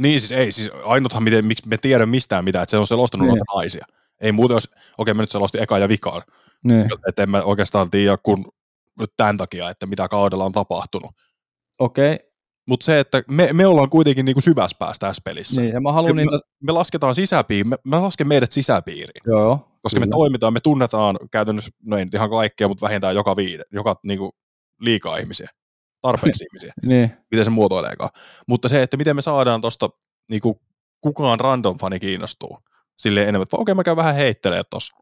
Niin siis ei, siis ainuthan miten, miksi me tiedä mistään mitään, että se on selostanut Niin. noita naisia. Ei muuten jos, okei mä nyt selostin eka ja vikaan, Niin. että en mä oikeastaan tiedä kun nyt tämän takia, että mitä kaudella on tapahtunut. Okei, Mutta se, että me, me ollaan kuitenkin niinku syvässä päässä tässä pelissä. niin, ja mä haluan Ja niitä, me lasketaan sisäpiiriin, me, me lasken meidät sisäpiiriin, joo, koska me kyllä. toimitaan, me tunnetaan käytännössä, no ei nyt ihan kaikkea, mutta vähintään joka viide, joka niinku liikaa ihmisiä, tarpeeksi ihmisiä, Niin, miten se muotoileekaan. Mutta se, että miten me saadaan tuosta niinku, kukaan random fani kiinnostuu silleen enemmän, että okei mä käyn vähän heittelee tossa.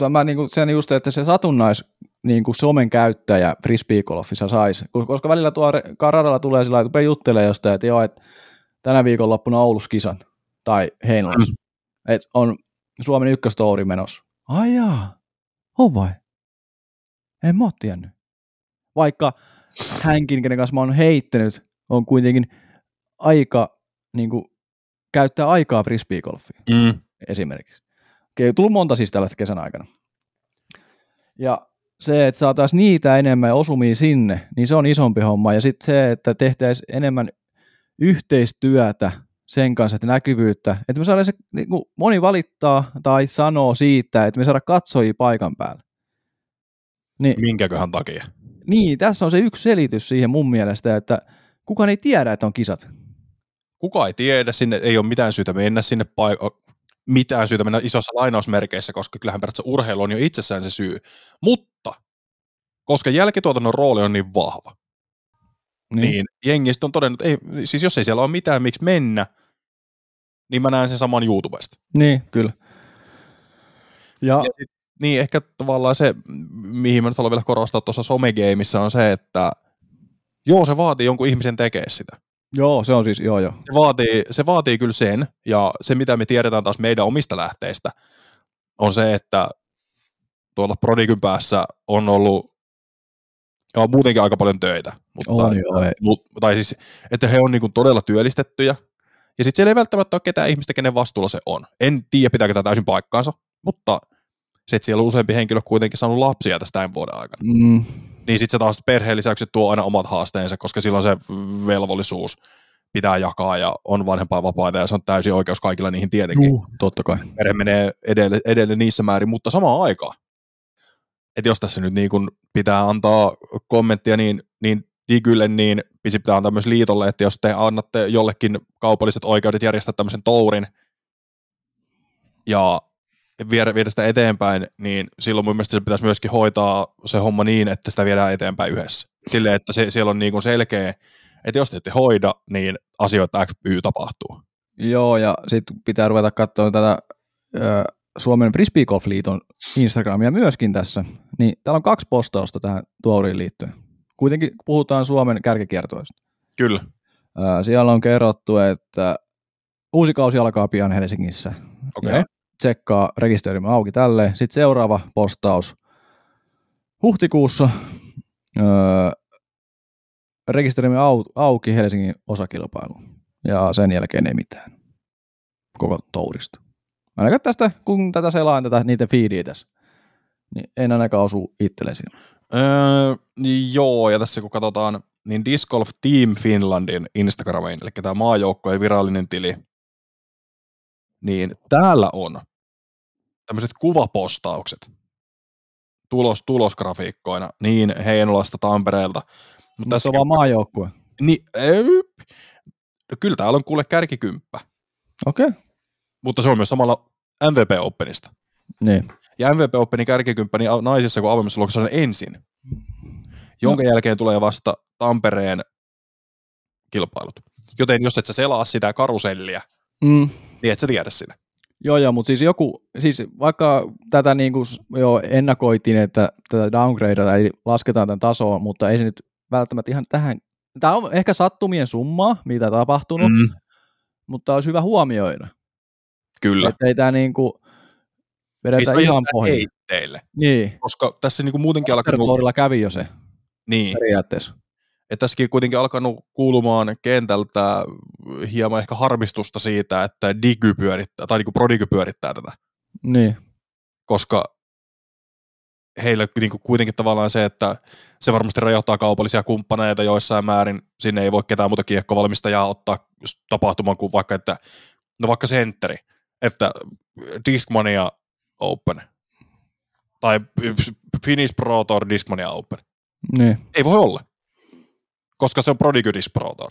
ja mä niinku, sen just, että se satunnais niin kuin somen käyttäjä frisbeegolfissa saisi, koska välillä tuo Karadalla tulee sillä lailla, että juttelee jostain, että joo, että tänä viikonloppuna Oulussa kisan tai Heinolassa, että on Suomen ykköstouri menossa. Ai jaa, on vai? En mä oo tiennyt. Vaikka hänkin, kenen kanssa mä oon heittänyt, on kuitenkin aika, niin kuin, käyttää aikaa frisbeegolfiin Mm. esimerkiksi. Okei, tullut monta siis tällaista kesän aikana. Ja se, että saataisiin niitä enemmän osumia sinne, niin se on isompi homma. Ja sitten se, että tehtäisiin enemmän yhteistyötä sen kanssa, että näkyvyyttä, että me saadaan se, niin kuin moni valittaa tai sanoo siitä, että me saadaan katsojia paikan päälle. Niin, Minkäköhän takia? Niin, tässä on se yksi selitys siihen mun mielestä, että kukaan ei tiedä, että on kisat. Kuka ei tiedä, sinne ei ole mitään syytä mennä sinne paikalle, mitään syytä mennä isossa lainausmerkeissä, koska kyllähän periaatteessa urheilu on jo itsessään se syy. Mutta, koska jälkituotannon rooli on niin vahva, niin, niin jengistä on todennut, että ei, siis jos ei siellä ole mitään, miksi mennä, niin mä näen sen saman YouTubesta. Niin, kyllä. Ja, ja sit, niin ehkä tavallaan se, mihin mä nyt haluan vielä korostaa tuossa somegeimissä on se, että joo, se vaatii jonkun ihmisen tekee sitä. Joo, se on siis, joo joo. Se vaatii, se vaatii kyllä sen, ja se mitä me tiedetään taas meidän omista lähteistä, on se, että tuolla Prodigyn päässä on ollut on muutenkin aika paljon töitä. Mutta, on joo, ei. Mut, tai siis, että he on niinku todella työllistettyjä, ja sitten siellä ei välttämättä ole ketään ihmistä, kenen vastuulla se on. En tiedä, pitääkö tämä täysin paikkaansa, mutta se, että siellä on useampi henkilö kuitenkin saanut lapsia tästä tämän vuoden aikana. Mm. Niin sitten se taas perheen lisäksi tuo aina omat haasteensa, koska silloin se velvollisuus pitää jakaa ja on vanhempaa vapaita ja se on täysin oikeus kaikilla niihin tietenkin. Uh, totta kai. Perhe menee edelle, edelle niissä määrin, mutta samaan aikaan. Että jos tässä nyt niin kun pitää antaa kommenttia niin, niin Digylle, niin pitää antaa myös liitolle, että jos te annatte jollekin kaupalliset oikeudet järjestää tämmöisen tourin ja viedä, viedä sitä eteenpäin, niin silloin mun mielestä se pitäisi myöskin hoitaa se homma niin, että sitä viedään eteenpäin yhdessä. Silleen, että se, siellä on niin kuin selkeä, että jos te ette hoida, niin asioita X, Y tapahtuu. Joo, ja sitten pitää ruveta katsoa tätä ö, Suomen Frisbee Golf Liiton Instagramia myöskin tässä. Niin täällä on kaksi postausta tähän tuoriin liittyen. Kuitenkin puhutaan Suomen kärkikiertoista. Kyllä. Ö, siellä on kerrottu, että uusi kausi alkaa pian Helsingissä. Okei. Okay tsekkaa rekisteröimä auki tälle. Sitten seuraava postaus huhtikuussa. Öö, rekisteröimme au- auki Helsingin osakilpailu. Ja sen jälkeen ei mitään. Koko tourista. Ainakaan tästä, kun tätä selaan tätä niiden feedia tässä, niin en ainakaan osu itselle siinä. Öö, joo, ja tässä kun katsotaan, niin Disc Golf Team Finlandin Instagramiin, eli tämä maajoukkojen virallinen tili, niin täällä on tämmöiset kuvapostaukset tulos, tulosgrafiikkoina niin Heinolasta, Tampereelta. Mutta tässä on vaan maajoukkue. Niin, no kyllä täällä on kuule kärkikymppä. Okei. Okay. Mutta se on myös samalla MVP Openista. Niin. Ja MVP Openin kärkikymppäni niin naisissa kuin avoimessa luokassa on ensin. Jonka no. jälkeen tulee vasta Tampereen kilpailut. Joten jos et sä selaa sitä karusellia, mm. Niin et sä tiedä sitä. Joo, joo, mutta siis joku, siis vaikka tätä niin kuin jo ennakoitiin, että tätä downgradea ei lasketaan tämän tasoon, mutta ei se nyt välttämättä ihan tähän, tämä on ehkä sattumien summaa, mitä tapahtunut, mm. mutta olisi hyvä huomioida. Kyllä. Että ei tämä niin kuin vedetä ei ihan pohjille. Niin. Koska tässä niin kuin muutenkin alkaa... kävi jo se niin. periaatteessa että tässäkin kuitenkin alkanut kuulumaan kentältä hieman ehkä harmistusta siitä, että Digy pyörittää, tai niin Prodigy pyörittää tätä. Niin. Koska heillä niin kuin kuitenkin tavallaan se, että se varmasti rajoittaa kaupallisia kumppaneita joissain määrin. Sinne ei voi ketään muuta kiekkovalmistajaa ottaa tapahtumaan kuin vaikka, että no vaikka sentteri, että Discmania Open tai Finnish Pro Tour Discmania Open. Niin. Ei voi olla koska se on Prodigy Disprotor.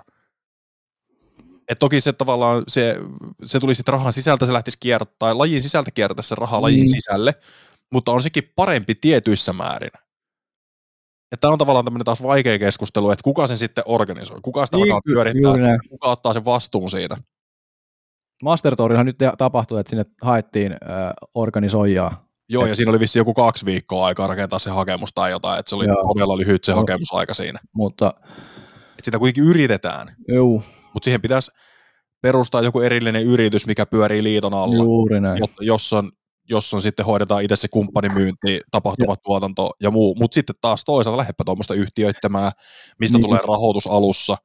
Et toki se tavallaan, se, se tuli sitten rahan sisältä, se lähtisi kiertää, lajin sisältä kiertää se raha mm. lajin sisälle, mutta on sekin parempi tietyissä määrin. Että on tavallaan tämmöinen taas vaikea keskustelu, että kuka sen sitten organisoi, kuka sitä niin, alkaa pyörittää, kuka ottaa sen vastuun siitä. Master Tourihan nyt tapahtui, että sinne haettiin äh, organisoijaa. Joo, ja siinä oli vissi joku kaksi viikkoa aikaa rakentaa se hakemus tai jotain, että se oli joo. todella lyhyt se hakemusaika siinä. Mutta et sitä kuitenkin yritetään. Joo. Mutta siihen pitäisi perustaa joku erillinen yritys, mikä pyörii liiton alla. Juuri näin. Jos on, jos on sitten hoidetaan itse se kumppanimyynti, tapahtumatuotanto ja muu. Mutta sitten taas toisaalta lähdepä tuommoista yhtiöittämään, mistä niin. tulee rahoitus alussa.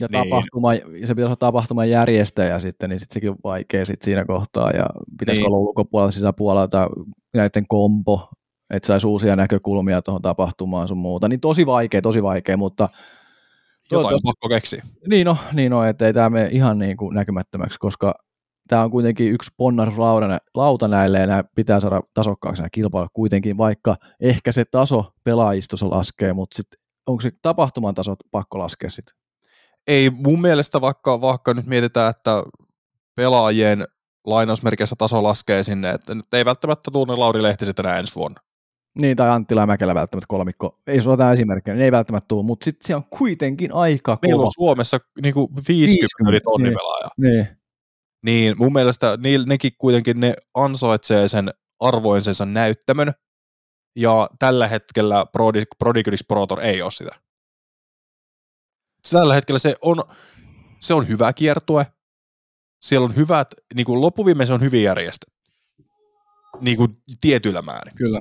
Ja niin. tapahtuma, se pitäisi olla tapahtuman järjestäjä sitten, niin sitten sekin on vaikea sitten siinä kohtaa. Ja pitäisi niin. olla ulkopuolella, sisäpuolella tai näiden kompo, että saisi uusia näkökulmia tuohon tapahtumaan sun muuta, niin tosi vaikea, tosi vaikea, mutta Jotain on pakko keksiä. Niin no, niin no ettei tämä mene ihan niin kuin näkymättömäksi, koska tämä on kuitenkin yksi ponnarslauta lauta näille ja nämä pitää saada tasokkaaksi nämä kilpailut kuitenkin, vaikka ehkä se taso pelaajistossa laskee, mutta sitten onko se tapahtuman taso pakko laskea sitten? Ei mun mielestä, vaikka, vaikka nyt mietitään, että pelaajien lainausmerkeissä taso laskee sinne, että nyt ei välttämättä tunne Lauri Lehti sitten enää ensi vuonna. Niin, tai Anttila ja Mäkelä välttämättä kolmikko. Ei se ole esimerkkejä, ne ei välttämättä tule, mutta sitten se on kuitenkin aika Meillä kova. on Suomessa niin kuin 50, 50 tonnipelaajaa. Niin. niin. Niin mun mielestä ne, nekin kuitenkin ne ansaitsee sen arvoisensa näyttämön, ja tällä hetkellä Prodigris Protor ei ole sitä. Tällä hetkellä se on, se on hyvä kiertue, siellä on hyvät, niin kuin loppuviimein se on hyvin järjestetty, niin kuin tietyllä määrin. Kyllä.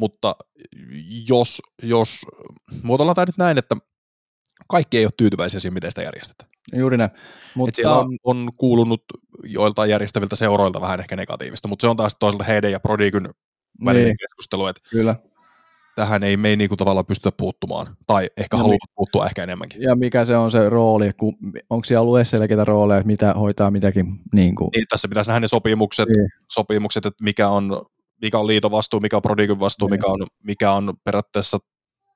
Mutta jos, jos muotoillaan tämä nyt näin, että kaikki ei ole tyytyväisiä siihen, miten sitä järjestetään. Juuri näin. Mutta... siellä on, on kuulunut joiltain järjestäviltä seuroilta vähän ehkä negatiivista, mutta se on taas toisaalta heidän ja Prodigyn välinen niin. keskustelu, että Kyllä. tähän ei me ei niinku tavallaan pystytä puuttumaan, tai ehkä no, haluta puuttua ehkä enemmänkin. Ja mikä se on se rooli, kun, onko siellä ollut selkeitä rooleja, mitä hoitaa mitäkin? Niin, kuin. niin tässä pitäisi nähdä ne sopimukset, niin. sopimukset että mikä on, mikä on liiton vastuu, mikä on Prodigyn vastuu, mikä, on, mikä on periaatteessa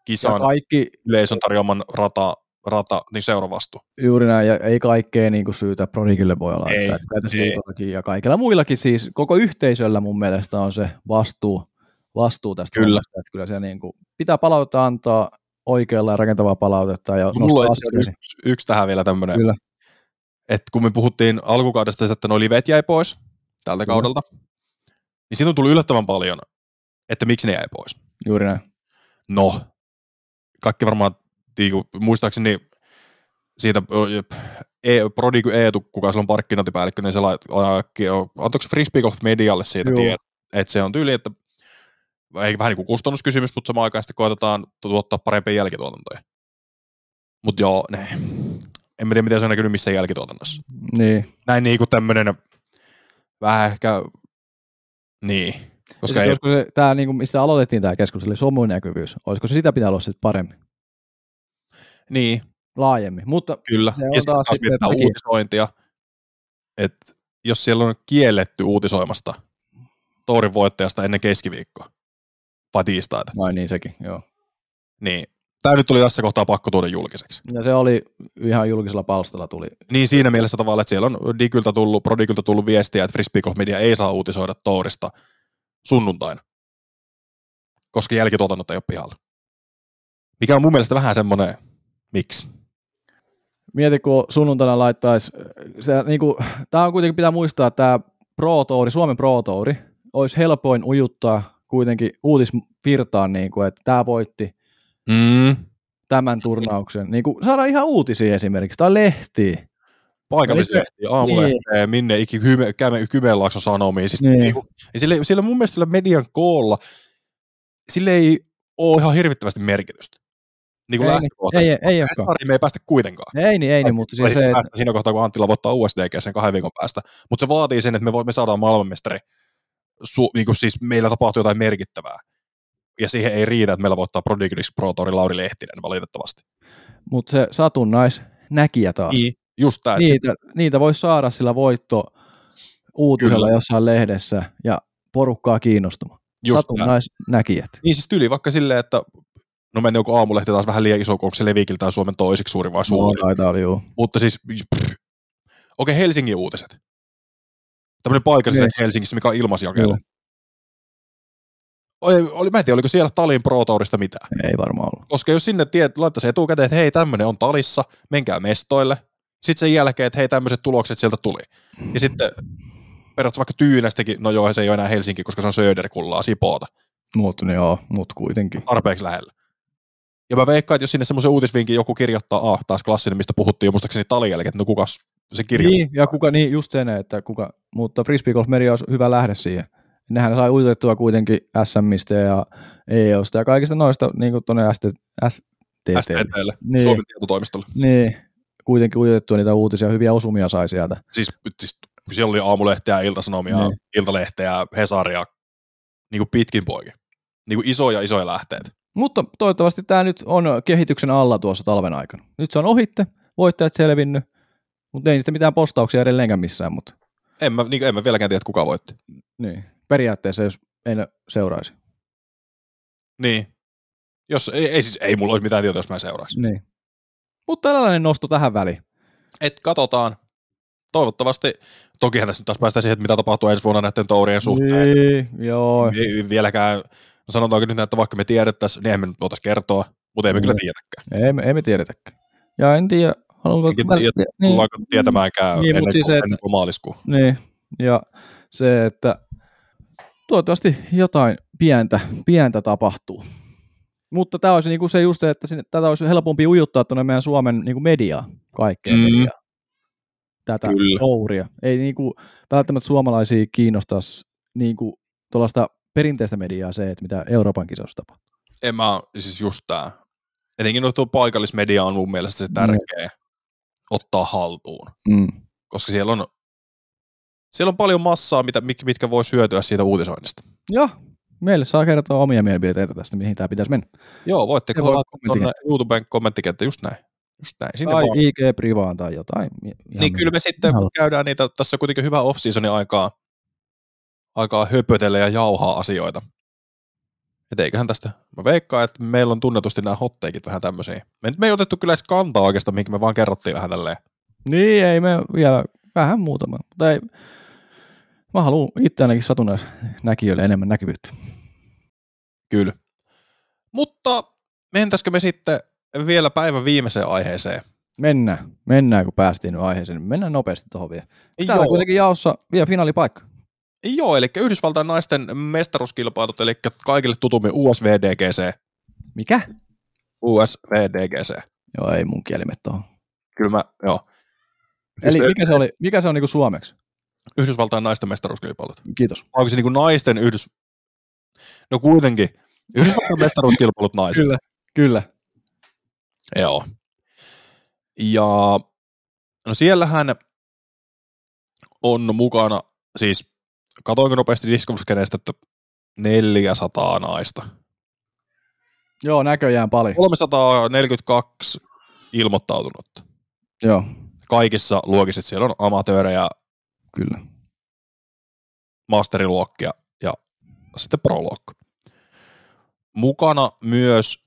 kisan kaikki, yleisön tarjoaman rata rata, niin seuravastuu. Juuri näin, ja ei kaikkea niin kuin syytä Prodigille voi olla. Ei, että ei. ja kaikilla muillakin siis, koko yhteisöllä mun mielestä on se vastuu, vastuu tästä. Kyllä. Mielestä, että kyllä se niin kuin, pitää palautetta antaa oikealla ja rakentavaa palautetta. Ja Mulla on yksi, yksi, tähän vielä tämmöinen, Kyllä. että kun me puhuttiin alkukaudesta, että nuo livet jäi pois tältä kaudelta, niin siitä on tullut yllättävän paljon, että miksi ne jäi pois. Juuri näin. No, kaikki varmaan tiiku, muistaakseni siitä e, Prodigy Eetu, kuka silloin parkkinointipäällikkö, niin se antoiko se Frisbee Golf Medialle siitä tiedä, että se on tyyli, että ei vähän niin kuin kustannuskysymys, mutta samaan aikaan sitten koetetaan tuottaa parempia jälkituotantoja. Mutta joo, ne. en tiedä, miten se on näkynyt missään jälkituotannossa. Niin. Näin niin kuin tämmöinen vähän ehkä, niin. Koska ei... se, tämä, niin kuin, mistä aloitettiin tämä keskustelu, somun näkyvyys, olisiko se sitä pitää olla sitten paremmin? Niin. Laajemmin, mutta Kyllä, se on ja taas sitten että uutisointia, että jos siellä on kielletty uutisoimasta tourin voittajasta ennen keskiviikkoa, vai tiistaita. Vai niin sekin, joo. Niin, tämä nyt tuli tässä kohtaa pakko tuoda julkiseksi. Ja se oli ihan julkisella palstalla tuli. Niin siinä mielessä tavalla, että siellä on Digyltä tullut, Prodigyltä tullut viestiä, että Frisbee Media ei saa uutisoida Tourista sunnuntaina, koska jälkituotannot ei ole pihalla. Mikä on mun mielestä vähän semmoinen Miksi? Mieti, kun sunnuntaina laittaisi, se, niin kuin, tämä on kuitenkin pitää muistaa, että tämä Pro Touri, Suomen Pro Touri, olisi helpoin ujuttaa kuitenkin uutisvirtaan, niin kuin, että tämä voitti mm. tämän turnauksen. Niin kuin, saadaan ihan uutisia esimerkiksi, tai lehtiä. Paikallislehtiä, aamulehtiä, niin. minne ikinä kyme, käymme Kymenlaakson sanomiin. Siis, niin. niin kuin, sille, sillä mun mielestä sillä median koolla, sille ei ole ihan hirvittävästi merkitystä niin kuin ei, ei, ei, ei me ei päästä kuitenkaan. Ei niin, ei niin, mutta siis, siis se, että... Siinä kohtaa, kun Anttila voittaa USDG sen kahden viikon päästä. Mutta se vaatii sen, että me, voimme saada maailmanmestari. Su, niin kuin siis meillä tapahtuu jotain merkittävää. Ja siihen ei riitä, että meillä voittaa Prodigy Pro Touri Lauri Lehtinen valitettavasti. Mutta se satunnais näkijä taas. Niin, just tämä. Niitä, se... niitä voisi saada sillä voitto uutisella Kyllä. jossain lehdessä ja porukkaa kiinnostumaan. Just näkijät. Niin siis tyli vaikka silleen, että no meni joku aamulehti taas vähän liian iso, onko se Levikiltään Suomen toiseksi suuri vai suuri. No, oli, joo. Mutta siis, okei, okay, Helsingin uutiset. Tämmöinen paikalliset niin. Helsingissä, mikä on ilmasjakelu. Oli, oli, mä en tiedä, oliko siellä Talin Pro Tourista mitään. Ei varmaan ollut. Koska jos sinne tiet, laittaisi etukäteen, että hei, tämmöinen on Talissa, menkää mestoille. Sitten sen jälkeen, että hei, tämmöiset tulokset sieltä tuli. Ja sitten periaatteessa vaikka Tyynästäkin, no joo, se ei ole enää Helsinki, koska se on Söderkullaa, Sipoota. Mutta no joo, mut kuitenkin. Tarpeeksi lähellä. Ja mä veikkaan, että jos sinne semmoisen uutisvinkin joku kirjoittaa, ah, taas klassinen, mistä puhuttiin jo muistaakseni talin jälkeen, että no kukas se kirjoittaa. Niin, ja kuka, niin just sen, että kuka, mutta Frisbee Golf Media olisi hyvä lähde siihen. Nehän sai uutettua kuitenkin SMistä ja EOsta ja kaikista noista niin kuin tuonne ST, STTlle. Niin. Suomen tietotoimistolle. Niin, kuitenkin uutettua niitä uutisia, hyviä osumia sai sieltä. Siis, siis siellä oli aamulehteä, iltasanomia, niin. iltalehteä, Hesaria, niin kuin pitkin poikin. niin kuin isoja isoja lähteitä. Mutta toivottavasti tämä nyt on kehityksen alla tuossa talven aikana. Nyt se on ohitte, voittajat selvinnyt, mutta ei niistä mitään postauksia edelleenkään missään, mutta En mä, niin, en mä vieläkään tiedä, kuka voitti. niin. Periaatteessa jos ei ne seuraisi. Niin. Jos, ei, ei, siis, ei mulla olisi mitään tietoa, jos mä en seuraisi. Niin. Mutta tällainen nosto tähän väliin. Et katsotaan. Toivottavasti, tokihan tässä nyt taas päästään siihen, että mitä tapahtuu ensi vuonna näiden tourien suhteen. Niin, joo. Ei vieläkään, no sanotaanko nyt, että vaikka me tiedettäisiin, niin emme nyt voitaisiin kertoa, mutta emme Mm. kyllä tiedäkään. Ei, me- ei me tiedetäkään. Ja en tiedä, haluanko... Enkä tiedä, niin, tietämäänkään Niin, ennen, siis ennen kuin maaliskuun. niin, ja se, että toivottavasti jotain pientä, pientä tapahtuu. Mutta tämä olisi niinku se just se, että sinne, tätä olisi helpompi ujuttaa tuonne meidän Suomen niinku mediaa, kaikkea Mm. mm. mediaa. Tätä Kyllä. touria. Ei niinku välttämättä suomalaisia kiinnostaisi niinku tuollaista perinteistä mediaa se, että mitä Euroopan kisoissa tapahtuu. En mä, siis just tää. Etenkin no tuo paikallismedia on mun mielestä se tärkeä ottaa haltuun. Mm. Koska siellä on, siellä on paljon massaa, mitä, mit- mitkä voi syötyä siitä uutisoinnista. Ja meille saa kertoa omia mielipiteitä tästä, mihin tämä pitäisi mennä. Joo, voitte laittaa tuonne. YouTuben kommenttikenttä, just näin. Just näin. Sinne Tai vaan. IG Privaan tai jotain. Ihan Niin kyllä me sitten Ihan- käydään niitä, tässä on kuitenkin hyvä off-seasonin aikaa, aikaa höpötellä ja jauhaa asioita. Et eiköhän tästä, mä veikkaan, että meillä on tunnetusti nämä hotteikit vähän tämmöisiä. Me, me ei otettu kyllä edes kantaa oikeastaan, mihin me vaan kerrottiin vähän tälleen. Niin, ei me vielä vähän muutama. Mutta ei, mä haluan itse ainakin satunnais näkijöille enemmän näkyvyyttä. Kyllä. Mutta mentäisikö me sitten vielä päivän viimeiseen aiheeseen? Mennään, mennään kun päästiin nyt aiheeseen. Mennään nopeasti tuohon vielä. Täällä on Joo, kuitenkin jaossa vielä finaalipaikka. joo, eli Yhdysvaltain naisten mestaruuskilpailut, eli kaikille tutummin USVDGC. Mikä? USVDGC. Joo, ei mun kielimet tuohon. Kyllä mä, joo. Eli Just- mikä se, oli, mikä se on niinku suomeksi? Yhdysvaltain naisten mestaruuskilpailut. Kiitos. Onko se niin kuin naisten yhdys... No kuitenkin. Yhdysvaltain mestaruuskilpailut naisille. Kyllä, kyllä. Joo. Ja no siellähän on mukana, siis katoinko nopeasti Discovery-skeneistä, että 400 naista. Joo, näköjään paljon. 342 ilmoittautunutta. Joo, Kaikissa luokissa siellä on amatöörejä, kyllä. masteriluokkia ja sitten pro-luokka. Mukana myös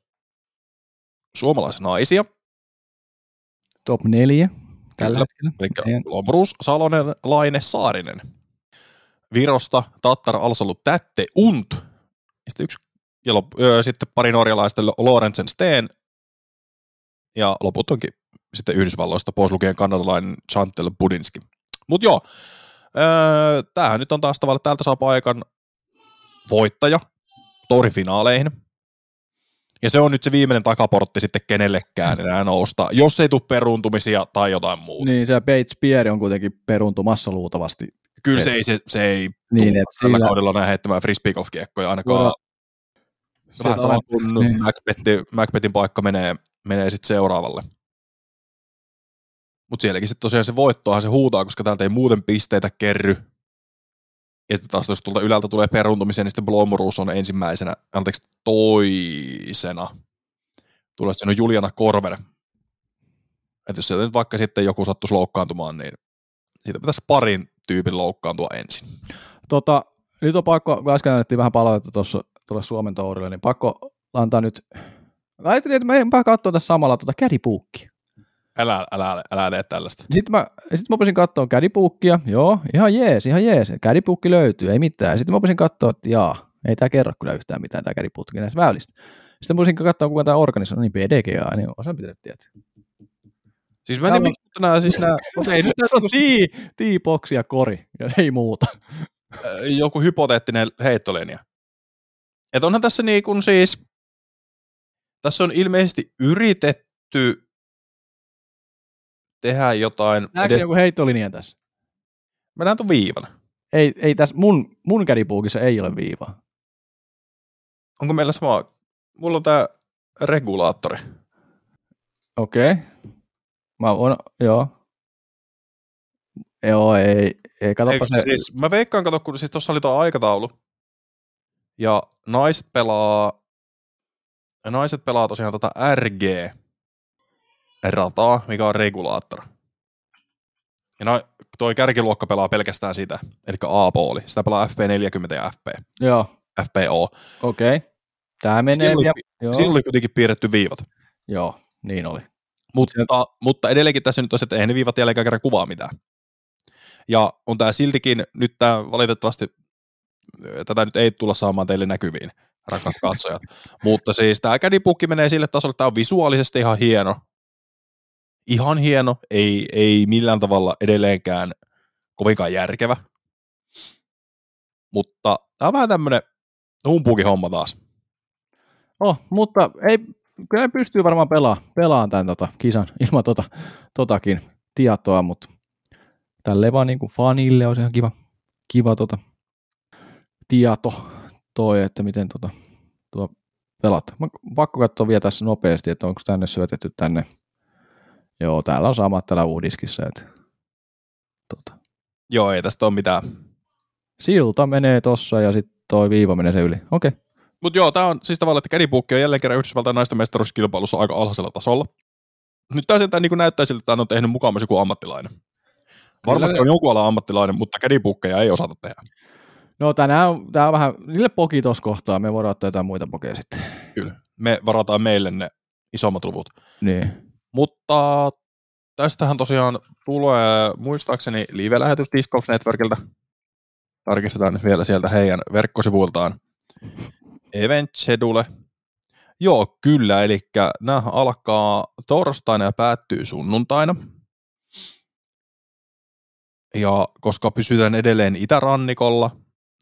suomalaisnaisia, Top neljä tällä Kyllä. hetkellä. eli Lombrus, Salonen, Laine, Saarinen. Virosta Tattar, Alsalu, Tätte, Unt. Ja sitten, yksi, ja lop, ö, sitten pari norjalaista, Lorentzen Steen. Ja loput onkin sitten Yhdysvalloista, pois lukien kanadalainen Chantel Budinski. Mutta joo, öö, tämähän nyt on taas tavallaan, että täältä saa paikan voittaja tourin finaaleihin. Ja se on nyt se viimeinen takaportti sitten kenellekään enää nousta, jos ei tule peruuntumisia tai jotain muuta. Niin, se Bates Pierre on kuitenkin peruntumassa luultavasti. Kyllä se ei, se, se ei Niin, et tällä sillä- kaudella näe heittämään frisbee golf kiekkoja ainakaan. Voidaan- Vähän sama kuin niin. Macbethin, Macbethin paikka menee, menee sitten seuraavalle. Mutta sielläkin sitten tosiaan se voittoahan se huutaa, koska täältä ei muuten pisteitä kerry. Ja sitten taas jos tuolta ylältä tulee peruntumisia, niin sitten Blomruus on ensimmäisenä, anteeksi toisena. Tulee siinä on Juliana Korver. Että jos sieltä nyt vaikka sitten joku sattuisi loukkaantumaan, niin siitä pitäisi parin tyypin loukkaantua ensin. Tota, nyt on pakko, kun äsken annettiin vähän palautetta tuossa tuolle Suomen tourille, niin pakko antaa nyt, ajattelin, että meidän katsoa tässä samalla tuota kädipuukkia. Älä, älä, älä tee tällaista. Sitten mä, sit mä opisin katsoa kädipuukkia, joo, ihan jees, ihan jees, kädipuukki löytyy, ei mitään. Sitten mä opisin katsoa, että jaa, ei tämä kerro kyllä yhtään mitään tämä kädipuukki näistä väylistä. Sitten mä voisin katsoa, kuka tämä organisoi, niin PDGA, niin osaan pitänyt tietää. Siis mä en tiedä, miksi nämä, siis nämä, okei, nyt Tässä on tii, tii-boksi ja kori, ja ei muuta. äh, joku hypoteettinen heittolinja. Että onhan tässä niin kuin siis, tässä on ilmeisesti yritetty tehdä jotain, Näetkö edes, joku heittolinja tässä? mä näen tuon viivan. Ei, ei tässä, mun, mun kädipuukissa ei ole viivaa. Onko meillä sama, mulla on tää regulaattori. Okei. Okay. Mä on, joo. Joo, ei, ei, katsopa Eikö, se. siis, mä veikkaan, kato, kun siis tuossa oli tuo aikataulu. Ja naiset pelaa, naiset pelaa tosiaan tota RG-rataa, mikä on regulaattor. Ja no, toi kärkiluokka pelaa pelkästään sitä, eli A-pooli. Sitä pelaa FP40 ja FP, Joo, FPO. okei. Okay. Tämä menee Siinä oli kuitenkin piirretty viivat. joo, niin oli. Mutta, mutta edelleenkin tässä nyt on se, että eihän ne viivat jälkeen kerran kuvaa mitään. Ja on tämä siltikin, nyt tämä valitettavasti, tätä nyt ei tulla saamaan teille näkyviin, rakkaat katsojat. Mutta siis tämä kädipukki menee sille tasolle, että tämä on visuaalisesti ihan hieno. Ihan hieno, ei, ei millään tavalla edelleenkään kovinkaan järkevä. Mutta tämä on vähän tämmöinen humpuukin homma taas. Oh, mutta ei, kyllä ne pystyy varmaan pelaamaan, pelaamaan tämän tota, kisan ilman tota, totakin tietoa, mutta tälleen vaan niin kuin fanille on ihan kiva, kiva tota, tieto toi, että miten tota, tuo pelata. Mä pakko katsoa vielä tässä nopeasti, että onko tänne syötetty tänne. Joo, täällä on samat täällä uudiskissa. Että, tota. Joo, ei tästä ole mitään. Silta menee tossa ja sitten toi viiva menee se yli. Okei. Okay. Mutta joo, tämä on siis tavallaan, että kädipukki on jälleen kerran Yhdysvaltain naisten mestaruuskilpailussa aika alhaisella tasolla. Nyt tämä sentään niin näyttää siltä, että on tehnyt mukaan myös joku ammattilainen. Varmasti Kyllä. on jonkun alan ammattilainen, mutta kädipukkeja ei osata tehdä. No tänään on, tää on vähän, niille poki tuossa kohtaa, me voidaan ottaa jotain muita pokeja sitten. Kyllä. Me varataan meille ne isommat luvut. Niin. Mutta tästähän tosiaan tulee muistaakseni live-lähetys Disc Golf Networkilta. Tarkistetaan nyt vielä sieltä heidän verkkosivuiltaan. Event schedule. Joo, kyllä, eli nämä alkaa torstaina ja päättyy sunnuntaina. Ja koska pysytään edelleen itärannikolla,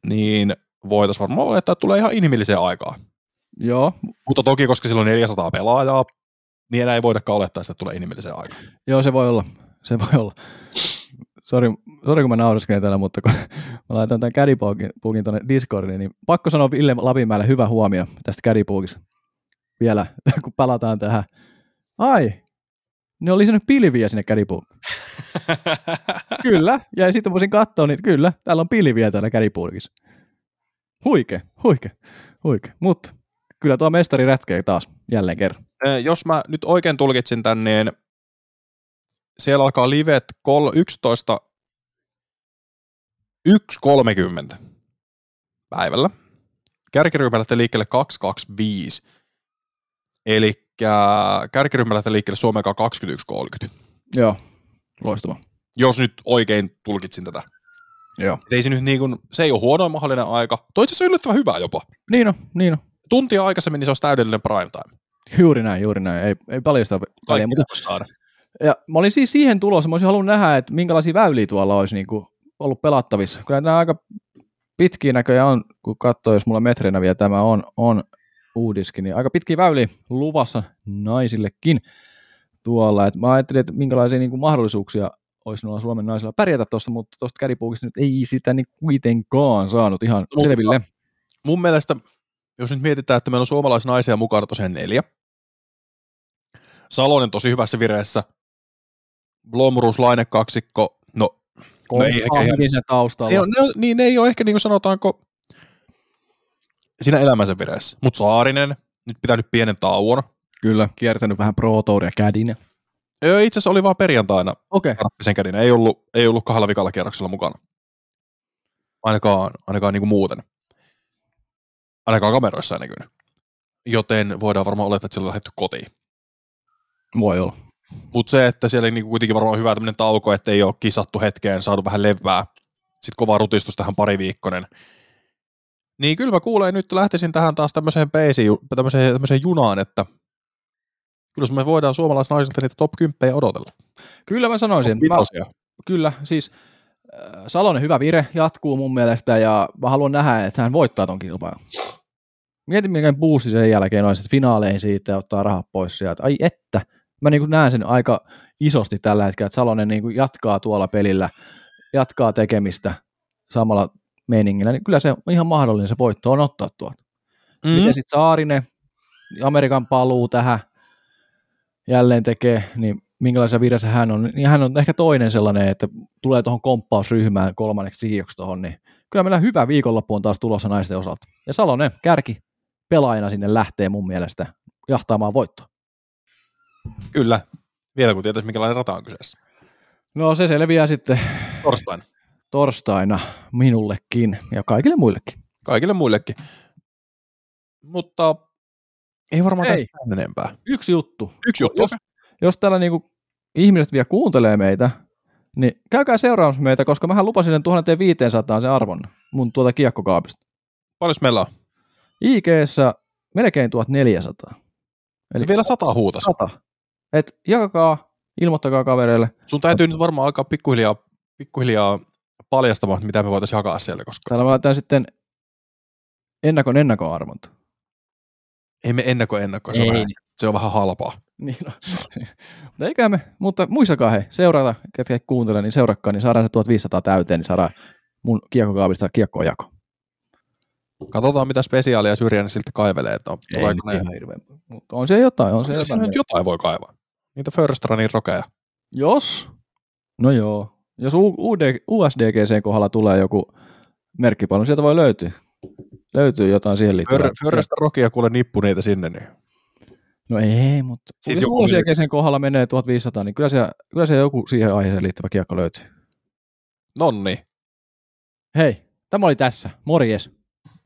niin voitaisiin varmaan olettaa, että tulee ihan inhimilliseen aikaan. Joo, Mutta toki, koska sillä on 400 pelaajaa, niin enää ei voidakaan olettaa, että tulee inhimilliseen aikaan. joo, se voi olla. Se voi olla. Sori, sori kun mä nauraskelen täällä, mutta kun mä laitan tämän kädipuukin tuonne Discordiin, niin pakko sanoa Ville Lapinmäelle hyvä huomio tästä kädipuukista. Vielä, kun palataan tähän. Ai, ne oli lisännyt pilviä sinne kädipuukin. Kyllä, ja sitten voisin katsoa, niin kyllä, täällä on pilviä täällä kädipuukissa. Huike, huike, huike. Mutta kyllä tuo mestari rätkee taas jälleen kerran. Jos mä nyt oikein tulkitsin tän, niin siellä alkaa livet kol- 11 1.30 päivällä. Kärkiryhmä lähtee liikkeelle 225. Eli kärkiryhmä lähtee liikkeelle Suomen kanssa 21.30. Joo, loistava. Jos nyt oikein tulkitsin tätä. Joo. Et ei se nyt niin kuin, se ei ole huonoin mahdollinen aika. Toi itse asiassa yllättävän hyvä jopa. Niin on, niin on. Tuntia aikaisemmin niin se olisi täydellinen prime time. Juuri näin, juuri näin. Ei, ei paljon sitä väliä, mutta saada. ja mä olin siis siihen tulossa, mä olisin halunnut nähdä, että minkälaisia väyliä tuolla olisi niin kuin ollut pelattavissa. Kyllä nämä aika pitkiä näköjä on, kun katsoo, jos mulla metrinä vielä tämä on, on uudiskin, niin aika pitkiä väyliä luvassa naisillekin tuolla. Et mä ajattelin, että minkälaisia niin kuin mahdollisuuksia olisi noilla Suomen naisilla pärjätä tuossa, mutta tuosta käripuukista nyt ei sitä niin kuitenkaan saanut ihan selville. mun mielestä, jos nyt mietitään, että meillä on suomalaisnaisia mukana tosiaan neljä. Salonen tosi hyvässä vireessä. Blomruus, Laine kaksikko. No, no ei ehkä ihan, sen taustalla. ei, ole- ne, on- niin ne ei ole ehkä niin kuin sanotaanko siinä elämänsä vireessä. Mutta Saarinen, nyt pitänyt pienen tauon. Kyllä, kiertänyt vähän Pro Touria kädinä. Öö, Itse asiassa oli vaan perjantaina Okei. Okay. Karppisen kädinä. Ei ollut, ei ollut kahdella vikalla kierroksella mukana. Ainakaan, ainakaan niin kuin muuten. Ainakaan kameroissa ei näkynyt. Joten voidaan varmaan olettaa, että sillä on lähdetty kotiin. Voi olla. Mutta se, että siellä niinku kuitenkin varmaan hyvä tämmöinen tauko, että ei ole kisattu hetkeen, saatu vähän levää. Sitten kova rutistus tähän pari viikkonen. Niin kyllä mä kuulen nyt lähtisin tähän taas tämmöiseen peisiin, tämmöiseen, tämmöiseen junaan, että kyllä me voidaan suomalaisnaisilta niitä top 10 odotella. Kyllä mä sanoisin. Mä, kyllä, siis Salonen hyvä vire jatkuu mun mielestä ja mä haluan nähdä, että hän voittaa ton kilpailun. Mietin, mikä boosti sen jälkeen olisi, että finaaleihin siitä ja ottaa rahat pois sieltä. Ai että, mä niin näen sen aika isosti tällä hetkellä, että Salonen niin jatkaa tuolla pelillä, jatkaa tekemistä samalla meiningillä, niin kyllä se on ihan mahdollinen se voitto on ottaa tuolta. Mm. Miten sitten Saarinen, Amerikan paluu tähän jälleen tekee, niin minkälaisessa viressä hän on, niin hän on ehkä toinen sellainen, että tulee tuohon komppausryhmään kolmanneksi trio tuohon, niin kyllä meillä hyvä viikonloppu on taas tulossa naisten osalta. Ja Salonen kärki pelaajana sinne lähtee mun mielestä jahtaamaan voittoa. Kyllä. Vielä kun tietäisi, minkälainen rata on kyseessä. No se selviää sitten Torstaina. torstaina minullekin ja kaikille muillekin. Kaikille muillekin. Mutta ei varmaan Ei. tästä enempää. Yksi juttu. Yksi juttu. Jos, jos täällä niinku ihmiset vielä kuuntelee meitä, niin käykää seuraamassa meitä, koska mähän lupasin sen 1500 sen arvon mun tuota kiekkokaapista. Paljon meillä on? ig melkein 1400. Eli Vielä sata huutas. 100. Et jakakaa, ilmoittakaa kavereille. Sun täytyy nyt varmaan alkaa pikkuhiljaa, pikkuhiljaa paljastamaan, mitä me voitaisiin jakaa sieltä, koska Täällä laitetaan sitten ennakon ennakon arvonta. ei me ennakko ennakko, se, on vähän, se on vähän halpaa. Niin no. mutta eiköhän me, mutta muistakaa he, seurata, ketkä ei kuuntele, niin seurakkaa, niin saadaan se 1500 täyteen, niin saadaan mun kiekkokaapista kiekkoa jako. Katsotaan, mitä spesiaalia Syrjänen siltä kaivelee. Että on, Ei tuleeko ne- ihan hirveän, mutta on se jotain, on se Kyllä siinä jotain. nyt jotain voi kaivaa. Niitä First Runin rokeja. Jos, no joo, jos UD, USDGC kohdalla tulee joku merkkipalvelu, niin sieltä voi löytyä. Löytyy jotain siihen liittyvää. Fir- First Rokia kuule nippu niitä sinne. Niin. No ei, mutta Sitten joku USDGCn kohdalla menee 1500, niin kyllä se, kyllä se joku siihen aiheeseen liittyvä kiekko löytyy. Nonni. Hei, tämä oli tässä. Morjes.